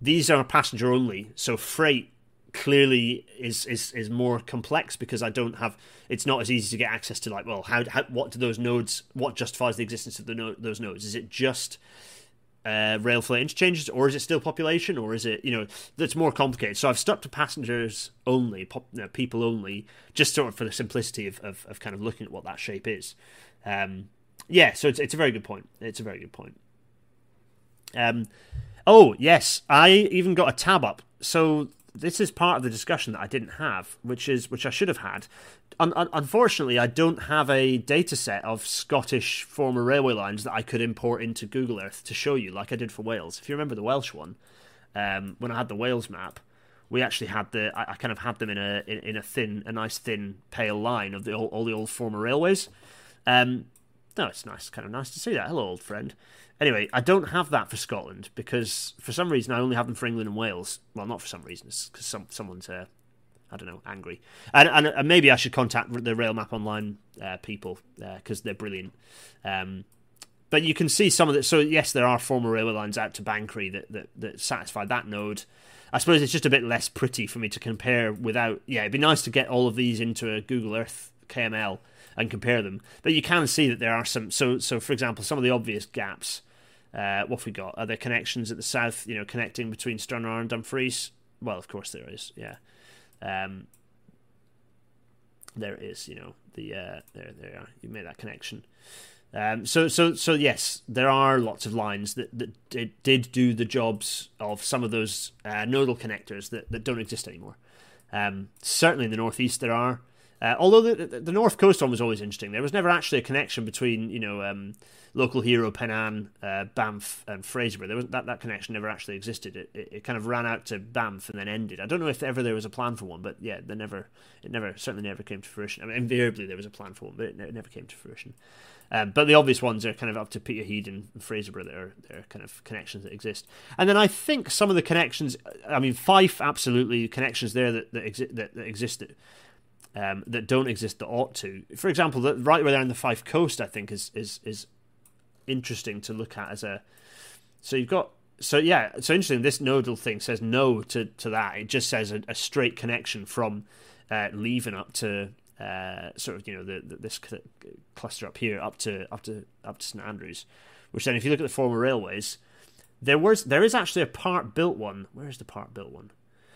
These are passenger only, so freight clearly is is is more complex because I don't have it's not as easy to get access to like well how, how what do those nodes what justifies the existence of the no, those nodes is it just uh, rail freight interchanges or is it still population or is it you know that's more complicated? So I've stuck to passengers only pop, you know, people only just sort of for the simplicity of, of, of kind of looking at what that shape is. Um, yeah so it's, it's a very good point. It's a very good point. Um, oh yes I even got a tab up. So this is part of the discussion that I didn't have, which is which I should have had. Un- un- unfortunately, I don't have a data set of Scottish former railway lines that I could import into Google Earth to show you, like I did for Wales. If you remember the Welsh one, um, when I had the Wales map, we actually had the I, I kind of had them in a in, in, a thin, a nice thin pale line of the all, all the old former railways. Um, no, it's nice, kind of nice to see that. Hello, old friend. Anyway, I don't have that for Scotland because for some reason I only have them for England and Wales. Well, not for some reason, because some someone's uh, I don't know, angry. And, and, and maybe I should contact the Rail Map Online uh, people because uh, they're brilliant. Um, but you can see some of it. So yes, there are former railway lines out to Banchory that, that, that satisfy that node. I suppose it's just a bit less pretty for me to compare without. Yeah, it'd be nice to get all of these into a Google Earth KML and compare them. But you can see that there are some. So, so for example, some of the obvious gaps. Uh, what we got? Are there connections at the south? You know, connecting between Stranraer and Dumfries? Well, of course there is. Yeah, um, there is. You know, the uh, there there are. You made that connection. Um, so, so, so yes, there are lots of lines that, that did, did do the jobs of some of those uh, nodal connectors that, that don't exist anymore. Um, certainly in the northeast there are. Uh, although the, the, north coast one was always interesting, there was never actually a connection between you know um, local hero Pennan, uh, Banff, and Fraserburgh. There was that that connection never actually existed. It, it, it, kind of ran out to Banff and then ended. I don't know if ever there was a plan for one, but yeah, there never it never certainly never came to fruition. I mean, invariably there was a plan for one, but it, it never came to fruition. Um, but the obvious ones are kind of up to Peterhead and Fraserburgh that are, are kind of connections that exist. And then I think some of the connections, I mean, Fife, absolutely, connections there that, that, exi- that, that exist that, um, that don't exist that ought to. For example, the, right where they're in the Fife coast, I think, is, is, is interesting to look at as a. So you've got. So yeah, so interesting. This nodal thing says no to, to that. It just says a, a straight connection from uh, up to uh, sort of you know the, the, this cluster up here up to up to up to St Andrews, which then if you look at the former railways, there was there is actually a part built one. Where is the part built one?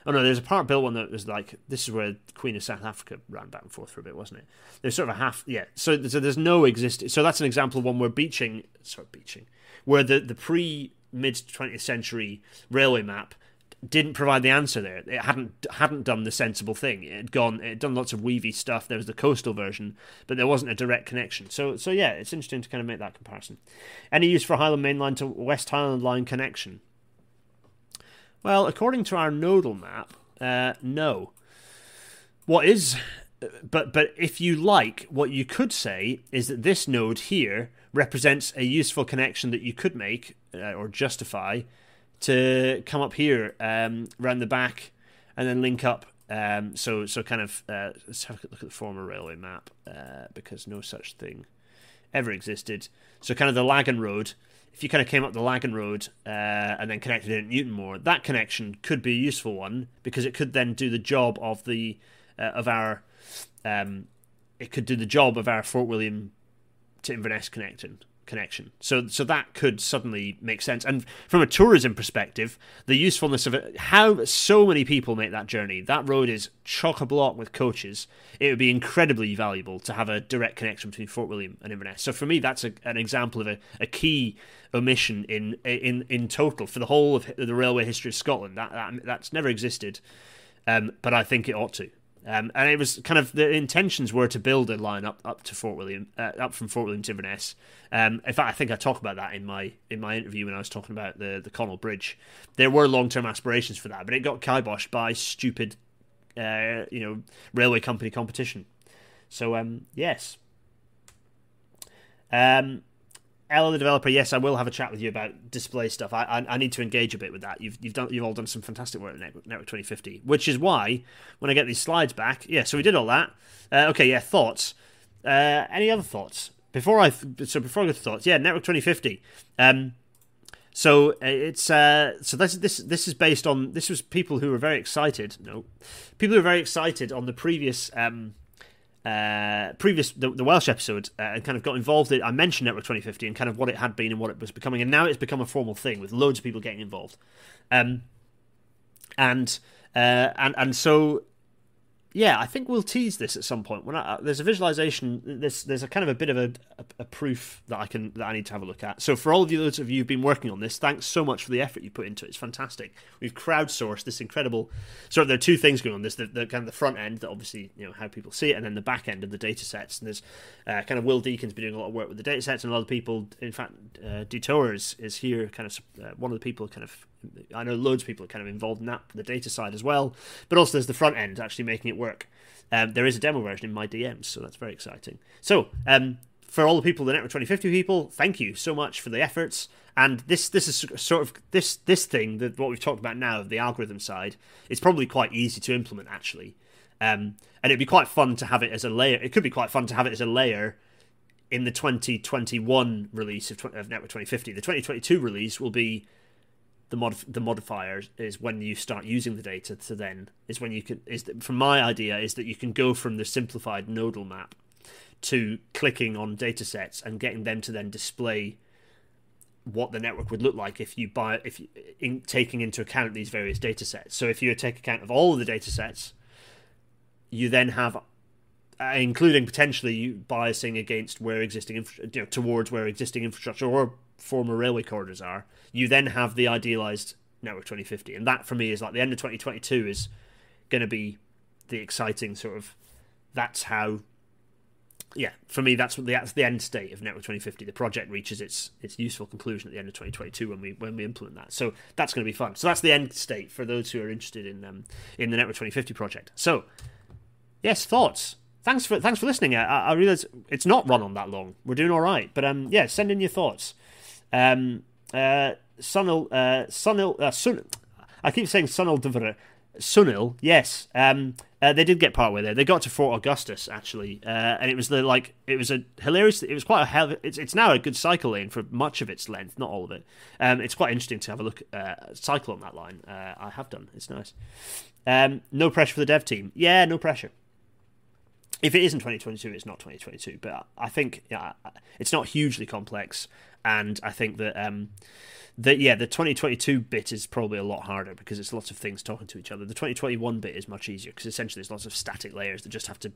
Oh no, there's a part built one that was like this is where Queen of South Africa ran back and forth for a bit, wasn't it? There's sort of a half, yeah. So, so there's no existing. So that's an example of one where Beeching, sorry, Beeching, where the the pre mid 20th century railway map didn't provide the answer there. It hadn't hadn't done the sensible thing. It had gone, it had done lots of weavy stuff. There was the coastal version, but there wasn't a direct connection. So so yeah, it's interesting to kind of make that comparison. Any use for Highland Main Line to West Highland Line connection? Well, according to our nodal map, uh, no. What is, but but if you like, what you could say is that this node here represents a useful connection that you could make uh, or justify to come up here um, around the back and then link up. Um, so so kind of uh, let's have a look at the former railway map uh, because no such thing ever existed. So kind of the Laggan Road. If you kind of came up the Laggan Road uh, and then connected it at Newtonmore, that connection could be a useful one because it could then do the job of the uh, of our um, it could do the job of our Fort William to Inverness connecting connection. So so that could suddenly make sense. And from a tourism perspective, the usefulness of it, how so many people make that journey. That road is chock a block with coaches. It would be incredibly valuable to have a direct connection between Fort William and Inverness. So for me, that's a, an example of a, a key omission in in in total for the whole of the railway history of Scotland. That, that that's never existed. Um, but I think it ought to. Um, and it was kind of the intentions were to build a line up up to Fort William, uh, up from Fort William to Inverness. Um, in fact, I think I talked about that in my in my interview when I was talking about the the Connel Bridge. There were long term aspirations for that, but it got kiboshed by stupid, uh, you know, railway company competition. So um, yes. Um, Ella, the developer, yes, I will have a chat with you about display stuff. I, I, I need to engage a bit with that. You've you've done you've all done some fantastic work at Network, Network 2050, which is why when I get these slides back, yeah. So we did all that. Uh, okay, yeah. Thoughts? Uh, any other thoughts before I so before I go to thoughts? Yeah, Network 2050. Um, so uh, it's uh, so this this this is based on this was people who were very excited. No, people who were very excited on the previous um, uh, previous the, the, Welsh episode uh, and kind of got involved in. I mentioned Network 2050 and kind of what it had been and what it was becoming, and now it's become a formal thing with loads of people getting involved. Um, and uh, and and so yeah, I think we'll tease this at some point. When I, there's a visualization, there's there's a kind of a bit of a, a, a, proof that I can that I need to have a look at. So for all of you, those of you who've been working on this, thanks so much for the effort you put into it. It's fantastic. We've crowdsourced this incredible. So there are two things going on. There's the, the kind of the front end that obviously you know how people see it, and then the back end of the data sets. And there's uh, kind of Will Deacon's been doing a lot of work with the data sets, and a lot of people. In fact, uh, Detour is, is here, kind of uh, one of the people kind of I know loads of people are kind of involved in that, the data side as well. But also there's the front end actually making it work. Um, there is a demo version in my DMs, so that's very exciting. So, um, for all the people, the Network 2050 people, thank you so much for the efforts. And this this is sort of this this thing that what we've talked about now, of the algorithm side, is probably quite easy to implement actually. Um, and it'd be quite fun to have it as a layer. It could be quite fun to have it as a layer in the 2021 release of, of Network 2050. The 2022 release will be the mod the modifier is when you start using the data to then is when you can is from my idea is that you can go from the simplified nodal map to clicking on data sets and getting them to then display what the network would look like if you buy if you, in taking into account these various data sets. So if you take account of all of the data sets you then have uh, including potentially biasing against where existing you know, towards where existing infrastructure or former railway corridors are, you then have the idealized network 2050, and that for me is like the end of 2022 is going to be the exciting sort of. That's how. Yeah, for me, that's what the that's the end state of Network 2050. The project reaches its its useful conclusion at the end of 2022 when we when we implement that. So that's going to be fun. So that's the end state for those who are interested in um in the Network 2050 project. So, yes, thoughts thanks for thanks for listening. I, I realize it's not run on that long. We're doing all right, but um, yeah, send in your thoughts. Um, uh, Sunil, uh, Sunil, uh, Sun, I keep saying Sunil Devere. Sunil, yes. Um, uh, they did get part way there. They got to Fort Augustus actually, uh, and it was the like it was a hilarious. It was quite a hell. It's it's now a good cycle lane for much of its length, not all of it. Um, it's quite interesting to have a look uh, cycle on that line. Uh, I have done. It's nice. Um, no pressure for the dev team. Yeah, no pressure if it isn't 2022, it's not 2022. But I think yeah, it's not hugely complex, and I think that um, that yeah, the 2022 bit is probably a lot harder because it's lots of things talking to each other. The 2021 bit is much easier because essentially there's lots of static layers that just have to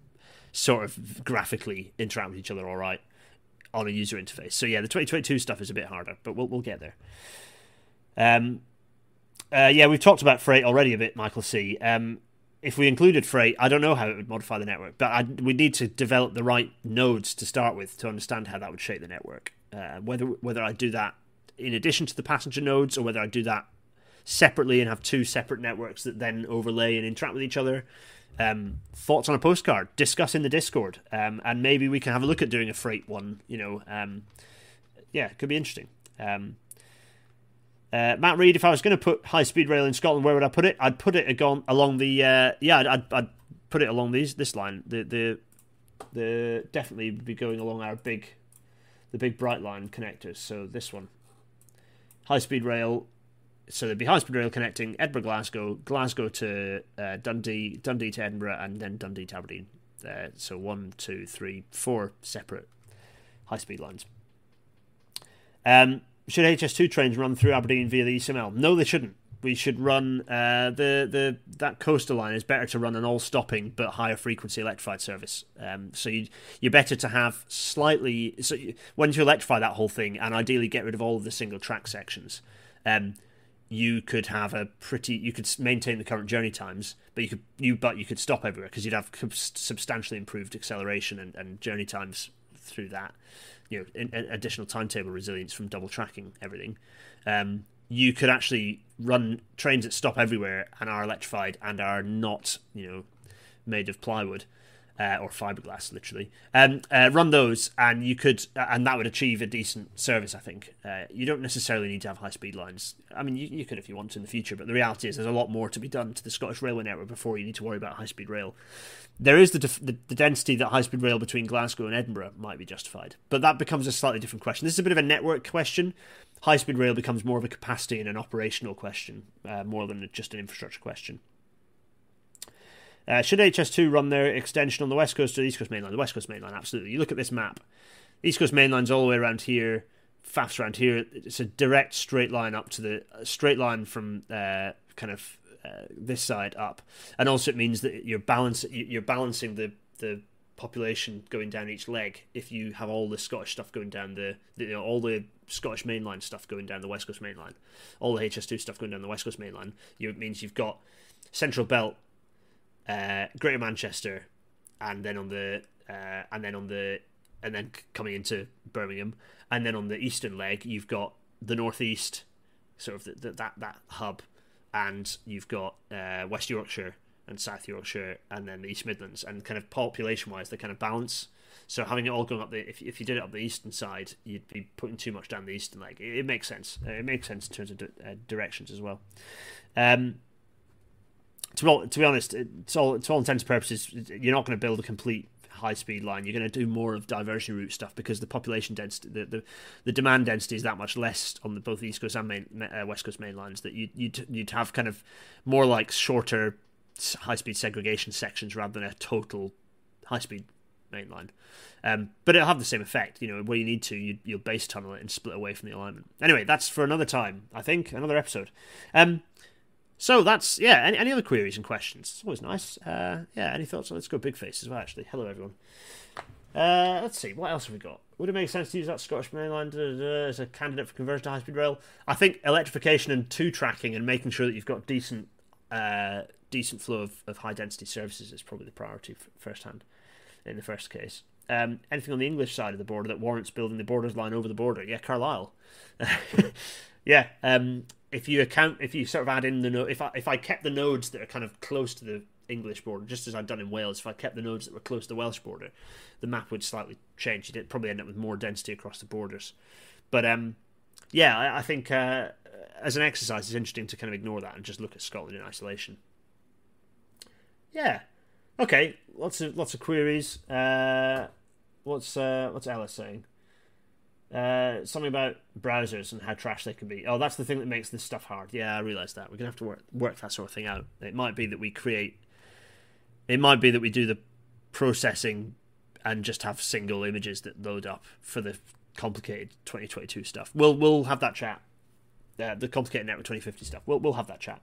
sort of graphically interact with each other. All right, on a user interface. So yeah, the 2022 stuff is a bit harder, but we'll we'll get there. Um, uh, yeah, we've talked about freight already a bit, Michael C. Um, if we included freight, I don't know how it would modify the network, but we need to develop the right nodes to start with to understand how that would shape the network. Uh, whether whether I do that in addition to the passenger nodes, or whether I do that separately and have two separate networks that then overlay and interact with each other. Um, thoughts on a postcard? Discuss in the Discord, um, and maybe we can have a look at doing a freight one. You know, um, yeah, it could be interesting. Um, uh, Matt Reed, if I was going to put high speed rail in Scotland, where would I put it? I'd put it along the uh, yeah, I'd, I'd, put it along these this line. The the the definitely be going along our big the big Brightline connectors. So this one, high speed rail. So there'd be high speed rail connecting Edinburgh, Glasgow, Glasgow to uh, Dundee, Dundee to Edinburgh, and then Dundee to Aberdeen. Uh, so one, two, three, four separate high speed lines. Um, should HS2 trains run through Aberdeen via the ECML? No, they shouldn't. We should run uh, the the that coastal line is better to run an all stopping but higher frequency electrified service. Um, so you you're better to have slightly so you, when you electrify that whole thing and ideally get rid of all of the single track sections. Um, you could have a pretty you could maintain the current journey times but you could you but you could stop everywhere because you'd have substantially improved acceleration and, and journey times through that you know in, in additional timetable resilience from double tracking everything. Um, you could actually run trains that stop everywhere and are electrified and are not you know made of plywood uh, or fiberglass, literally. Um, uh, run those, and you could, uh, and that would achieve a decent service. I think uh, you don't necessarily need to have high speed lines. I mean, you, you could if you want to in the future, but the reality is there's a lot more to be done to the Scottish Railway network before you need to worry about high speed rail. There is the, def- the, the density that high speed rail between Glasgow and Edinburgh might be justified, but that becomes a slightly different question. This is a bit of a network question. High speed rail becomes more of a capacity and an operational question, uh, more than just an infrastructure question. Uh, should HS2 run their extension on the west coast or the east coast mainline? The west coast mainline, absolutely. You look at this map. East coast mainline's all the way around here, fast around here. It's a direct straight line up to the straight line from uh, kind of uh, this side up, and also it means that you're balance you're balancing the the population going down each leg. If you have all the Scottish stuff going down the, you know, all the Scottish mainline stuff going down the west coast mainline, all the HS2 stuff going down the west coast mainline, you, it means you've got central belt uh, Greater Manchester, and then on the uh, and then on the and then coming into Birmingham, and then on the eastern leg you've got the northeast, sort of the, the, that that hub, and you've got uh, West Yorkshire, and South Yorkshire, and then the East Midlands, and kind of population wise, they kind of balance. So having it all going up the if, if you did it up the eastern side, you'd be putting too much down the eastern leg. It, it makes sense. It makes sense in terms of uh, directions as well. Um, to, to be honest, it's all to all intents and purposes, you're not going to build a complete high speed line. You're going to do more of diversion route stuff because the population density, the, the, the demand density is that much less on the, both the East Coast and main, uh, West Coast main lines that you, you'd, you'd have kind of more like shorter high speed segregation sections rather than a total high speed main line. Um, but it'll have the same effect. You know, where you need to, you, you'll base tunnel it and split away from the alignment. Anyway, that's for another time, I think, another episode. Um, so that's yeah. Any, any other queries and questions? It's always nice. Uh, yeah. Any thoughts? Let's go big face as well. Actually, hello everyone. Uh, let's see. What else have we got? Would it make sense to use that Scottish mainline as a candidate for conversion to high speed rail? I think electrification and two tracking and making sure that you've got decent, uh, decent flow of, of high density services is probably the priority first hand in the first case. Um, anything on the English side of the border that warrants building the borders line over the border? Yeah, Carlisle. yeah, um, if you account if you sort of add in the node if I if I kept the nodes that are kind of close to the English border, just as I've done in Wales, if I kept the nodes that were close to the Welsh border, the map would slightly change. You'd probably end up with more density across the borders. But um, yeah, I, I think uh, as an exercise, it's interesting to kind of ignore that and just look at Scotland in isolation. Yeah, okay, lots of lots of queries. Uh, what's uh, what's Ella saying? Uh, something about browsers and how trash they can be. Oh, that's the thing that makes this stuff hard. Yeah, I realise that. We're gonna have to work work that sort of thing out. It might be that we create. It might be that we do the processing and just have single images that load up for the complicated 2022 stuff. We'll we'll have that chat. Uh, the complicated network 2050 stuff. We'll we'll have that chat.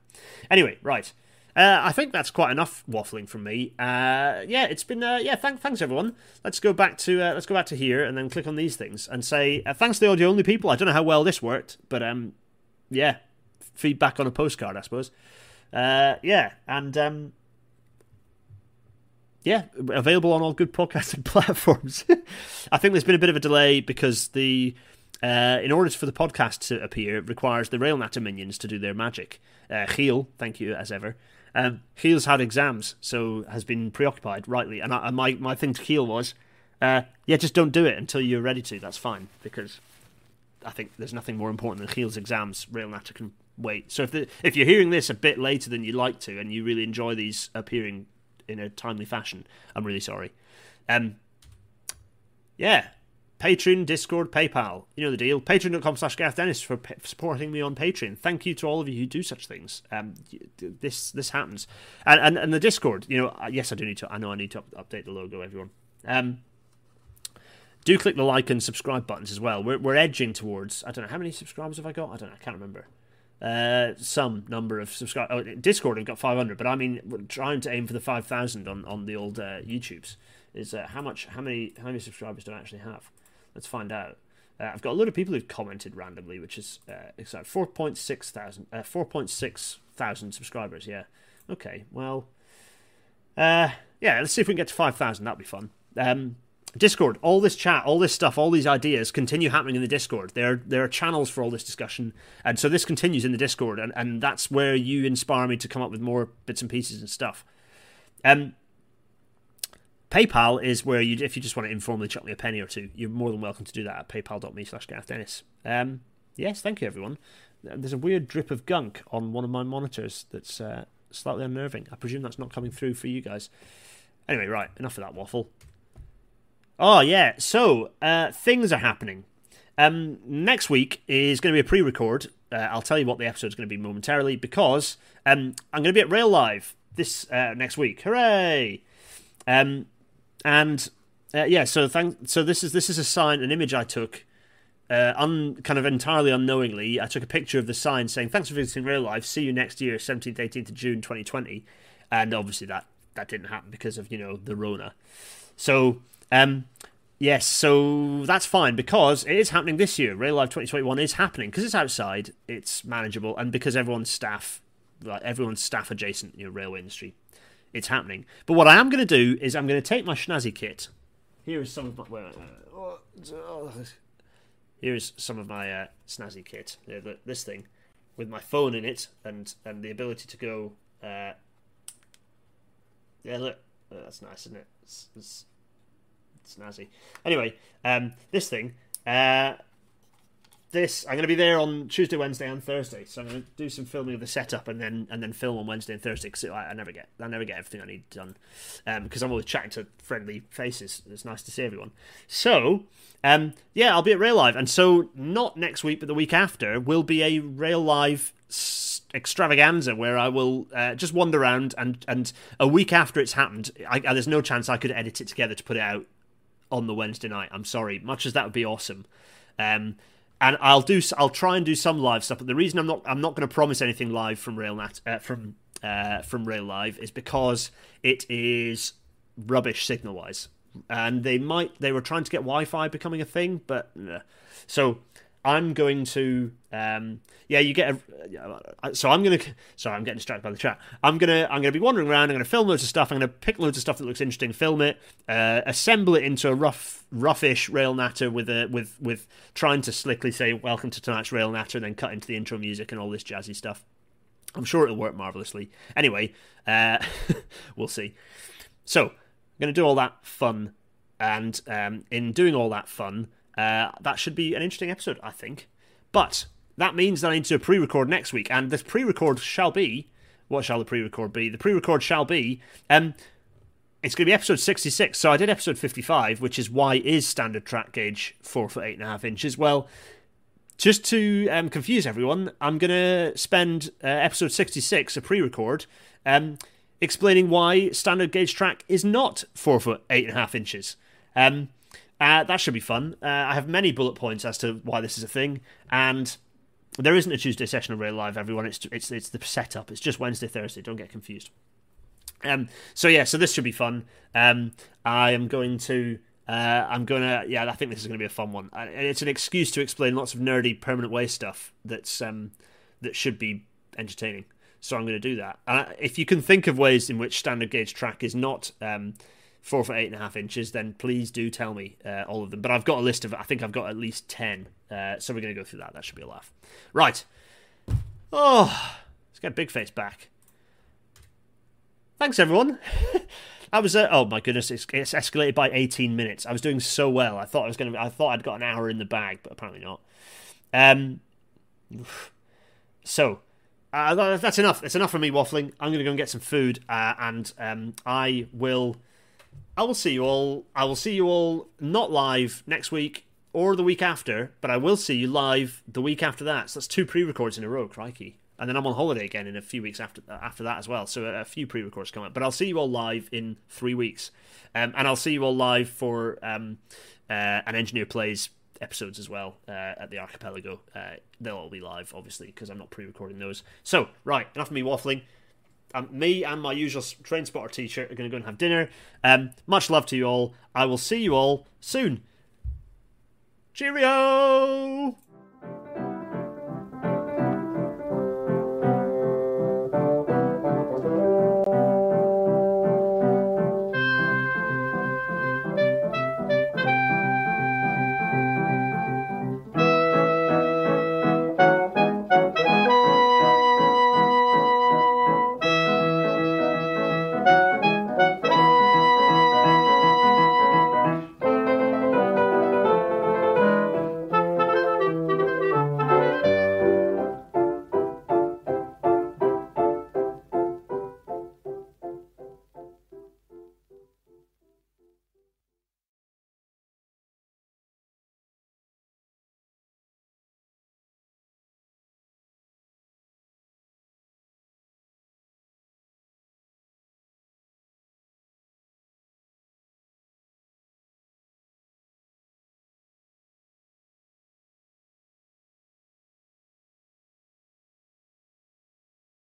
Anyway, right. Uh, I think that's quite enough waffling from me. Uh, yeah, it's been uh, yeah. Thank, thanks everyone. Let's go back to uh, let's go back to here and then click on these things and say uh, thanks to the audio only people. I don't know how well this worked, but um, yeah, feedback on a postcard, I suppose. Uh, yeah, and um, yeah, available on all good podcasting platforms. I think there's been a bit of a delay because the uh, in order for the podcast to appear, it requires the Rail Natter minions to do their magic. Uh, thank you as ever. Um, Giel's had exams, so has been preoccupied, rightly. And, I, and my, my thing to Giel was, uh, yeah, just don't do it until you're ready to. That's fine, because I think there's nothing more important than Giel's exams. Rail Natter can wait. So if the, if you're hearing this a bit later than you'd like to, and you really enjoy these appearing in a timely fashion, I'm really sorry. Um, yeah, Patreon, Discord, PayPal. You know the deal. Patreon.com slash Gareth Dennis for, p- supporting me on Patreon. Thank you to all of you who do such things. Um, this this happens. And, and and the Discord, you know, yes, I do need to, I know I need to up- update the logo, everyone. Um, do click the like and subscribe buttons as well. We're, we're edging towards, I don't know, how many subscribers have I got? I don't know, I can't remember. Uh, some number of subscribers. Oh, Discord, I've got 500, but I mean, trying to aim for the 5,000 on, on the old uh, YouTubes. Is uh, how much, how many, how many subscribers do I actually have? Let's find out. Uh, I've got a lot of people who've commented randomly, which is uh, point six thousand, uh, four point six thousand subscribers. Yeah. Okay. Well. Uh, yeah. Let's see if we can get to five thousand. That'd be fun. Um, Discord, all this chat, all this stuff, all these ideas continue happening in the Discord. There, there are channels for all this discussion, and so this continues in the Discord, and, and that's where you inspire me to come up with more bits and pieces and stuff. Um, PayPal is where you, if you just want to informally chuck me a penny or two, you're more than welcome to do that at paypal.me slash Dennis. Um, yes, thank you, everyone. There's a weird drip of gunk on one of my monitors that's uh, slightly unnerving. I presume that's not coming through for you guys. Anyway, right, enough of that waffle. Oh, yeah, so uh, things are happening. Um, next week is going to be a pre record. Uh, I'll tell you what the episode is going to be momentarily because um, I'm going to be at Rail Live this uh, next week. Hooray! Um, and uh, yeah, so thank. So this is this is a sign, an image I took, uh, un kind of entirely unknowingly. I took a picture of the sign saying, "Thanks for visiting Rail Live. See you next year, seventeenth, eighteenth of June, 2020." And obviously that that didn't happen because of you know the Rona. So um, yes, so that's fine because it is happening this year. Rail Live 2021 is happening because it's outside, it's manageable, and because everyone's staff, like everyone's staff adjacent, you know, railway industry it's happening. But what I am going to do is I'm going to take my Schnazzy kit. Here is some of my. Wait, uh, here is some of my uh, Snazzy kit. this thing with my phone in it and and the ability to go. Uh, Yeah, look, oh, that's nice, isn't it? It's, it's, it's snazzy. Anyway, um, this thing, uh, this I'm going to be there on Tuesday, Wednesday, and Thursday. So I'm going to do some filming of the setup and then and then film on Wednesday and Thursday because I, I, never get I never get everything I need done because um, I'm always chatting to friendly faces. It's nice to see everyone. So um, yeah, I'll be at Rail Live, and so not next week, but the week after will be a Rail Live extravaganza where I will uh, just wander around and and a week after it's happened, I, I, there's no chance I could edit it together to put it out on the Wednesday night. I'm sorry, much as that would be awesome. Um, and I'll do I'll try and do some live stuff. But the reason I'm not I'm not going to promise anything live from Railnat uh, from uh, from Rail Live is because it is rubbish signal wise, and they might they were trying to get Wi-Fi becoming a thing, but uh, so I'm going to, um, yeah, you get a. So I'm gonna. Sorry, I'm getting distracted by the chat. I'm gonna. I'm gonna be wandering around. I'm gonna film loads of stuff. I'm gonna pick loads of stuff that looks interesting, film it, uh, assemble it into a rough, roughish rail natter with a with with trying to slickly say "Welcome to tonight's rail natter," and then cut into the intro music and all this jazzy stuff. I'm sure it'll work marvelously. Anyway, uh, we'll see. So I'm gonna do all that fun, and um, in doing all that fun. Uh, that should be an interesting episode, I think. But that means that I need to pre record next week, and the pre record shall be. What shall the pre record be? The pre record shall be. Um, it's going to be episode 66. So I did episode 55, which is why is standard track gauge 4 foot 8.5 inches. Well, just to um, confuse everyone, I'm going to spend uh, episode 66, a pre record, um, explaining why standard gauge track is not 4 foot 8.5 inches. Um, uh, that should be fun. Uh, I have many bullet points as to why this is a thing, and there isn't a Tuesday session of Rail Live. Everyone, it's it's it's the setup. It's just Wednesday, Thursday. Don't get confused. Um. So yeah. So this should be fun. Um. I am going to. Uh, I'm gonna, yeah, I think this is gonna be a fun one. It's an excuse to explain lots of nerdy permanent way stuff that's um, that should be entertaining. So I'm gonna do that. Uh, if you can think of ways in which standard gauge track is not um, four foot eight and a half inches, then please do tell me uh, all of them. But I've got a list of, I think I've got at least 10. Uh, so we're going to go through that. That should be a laugh. Right. Oh, let's get Big Face back. Thanks, everyone. I was, uh, oh my goodness, it's, it's, escalated by 18 minutes. I was doing so well. I thought I was going to, I thought I'd got an hour in the bag, but apparently not. Um, so, uh, that's enough. That's enough for me waffling. I'm going to go and get some food, uh, and um, I will I will see you all. I will see you all not live next week or the week after, but I will see you live the week after that. So that's two pre-records in a row, crikey. And then I'm on holiday again in a few weeks after after that as well. So a few pre-records come up. But I'll see you all live in three weeks, um, and I'll see you all live for um, uh, an engineer plays episodes as well uh, at the archipelago. Uh, they'll all be live, obviously, because I'm not pre-recording those. So right, enough of me waffling um, me and my usual train spotter t-shirt are going to go and have dinner. Um, much love to you all. I will see you all soon. Cheerio!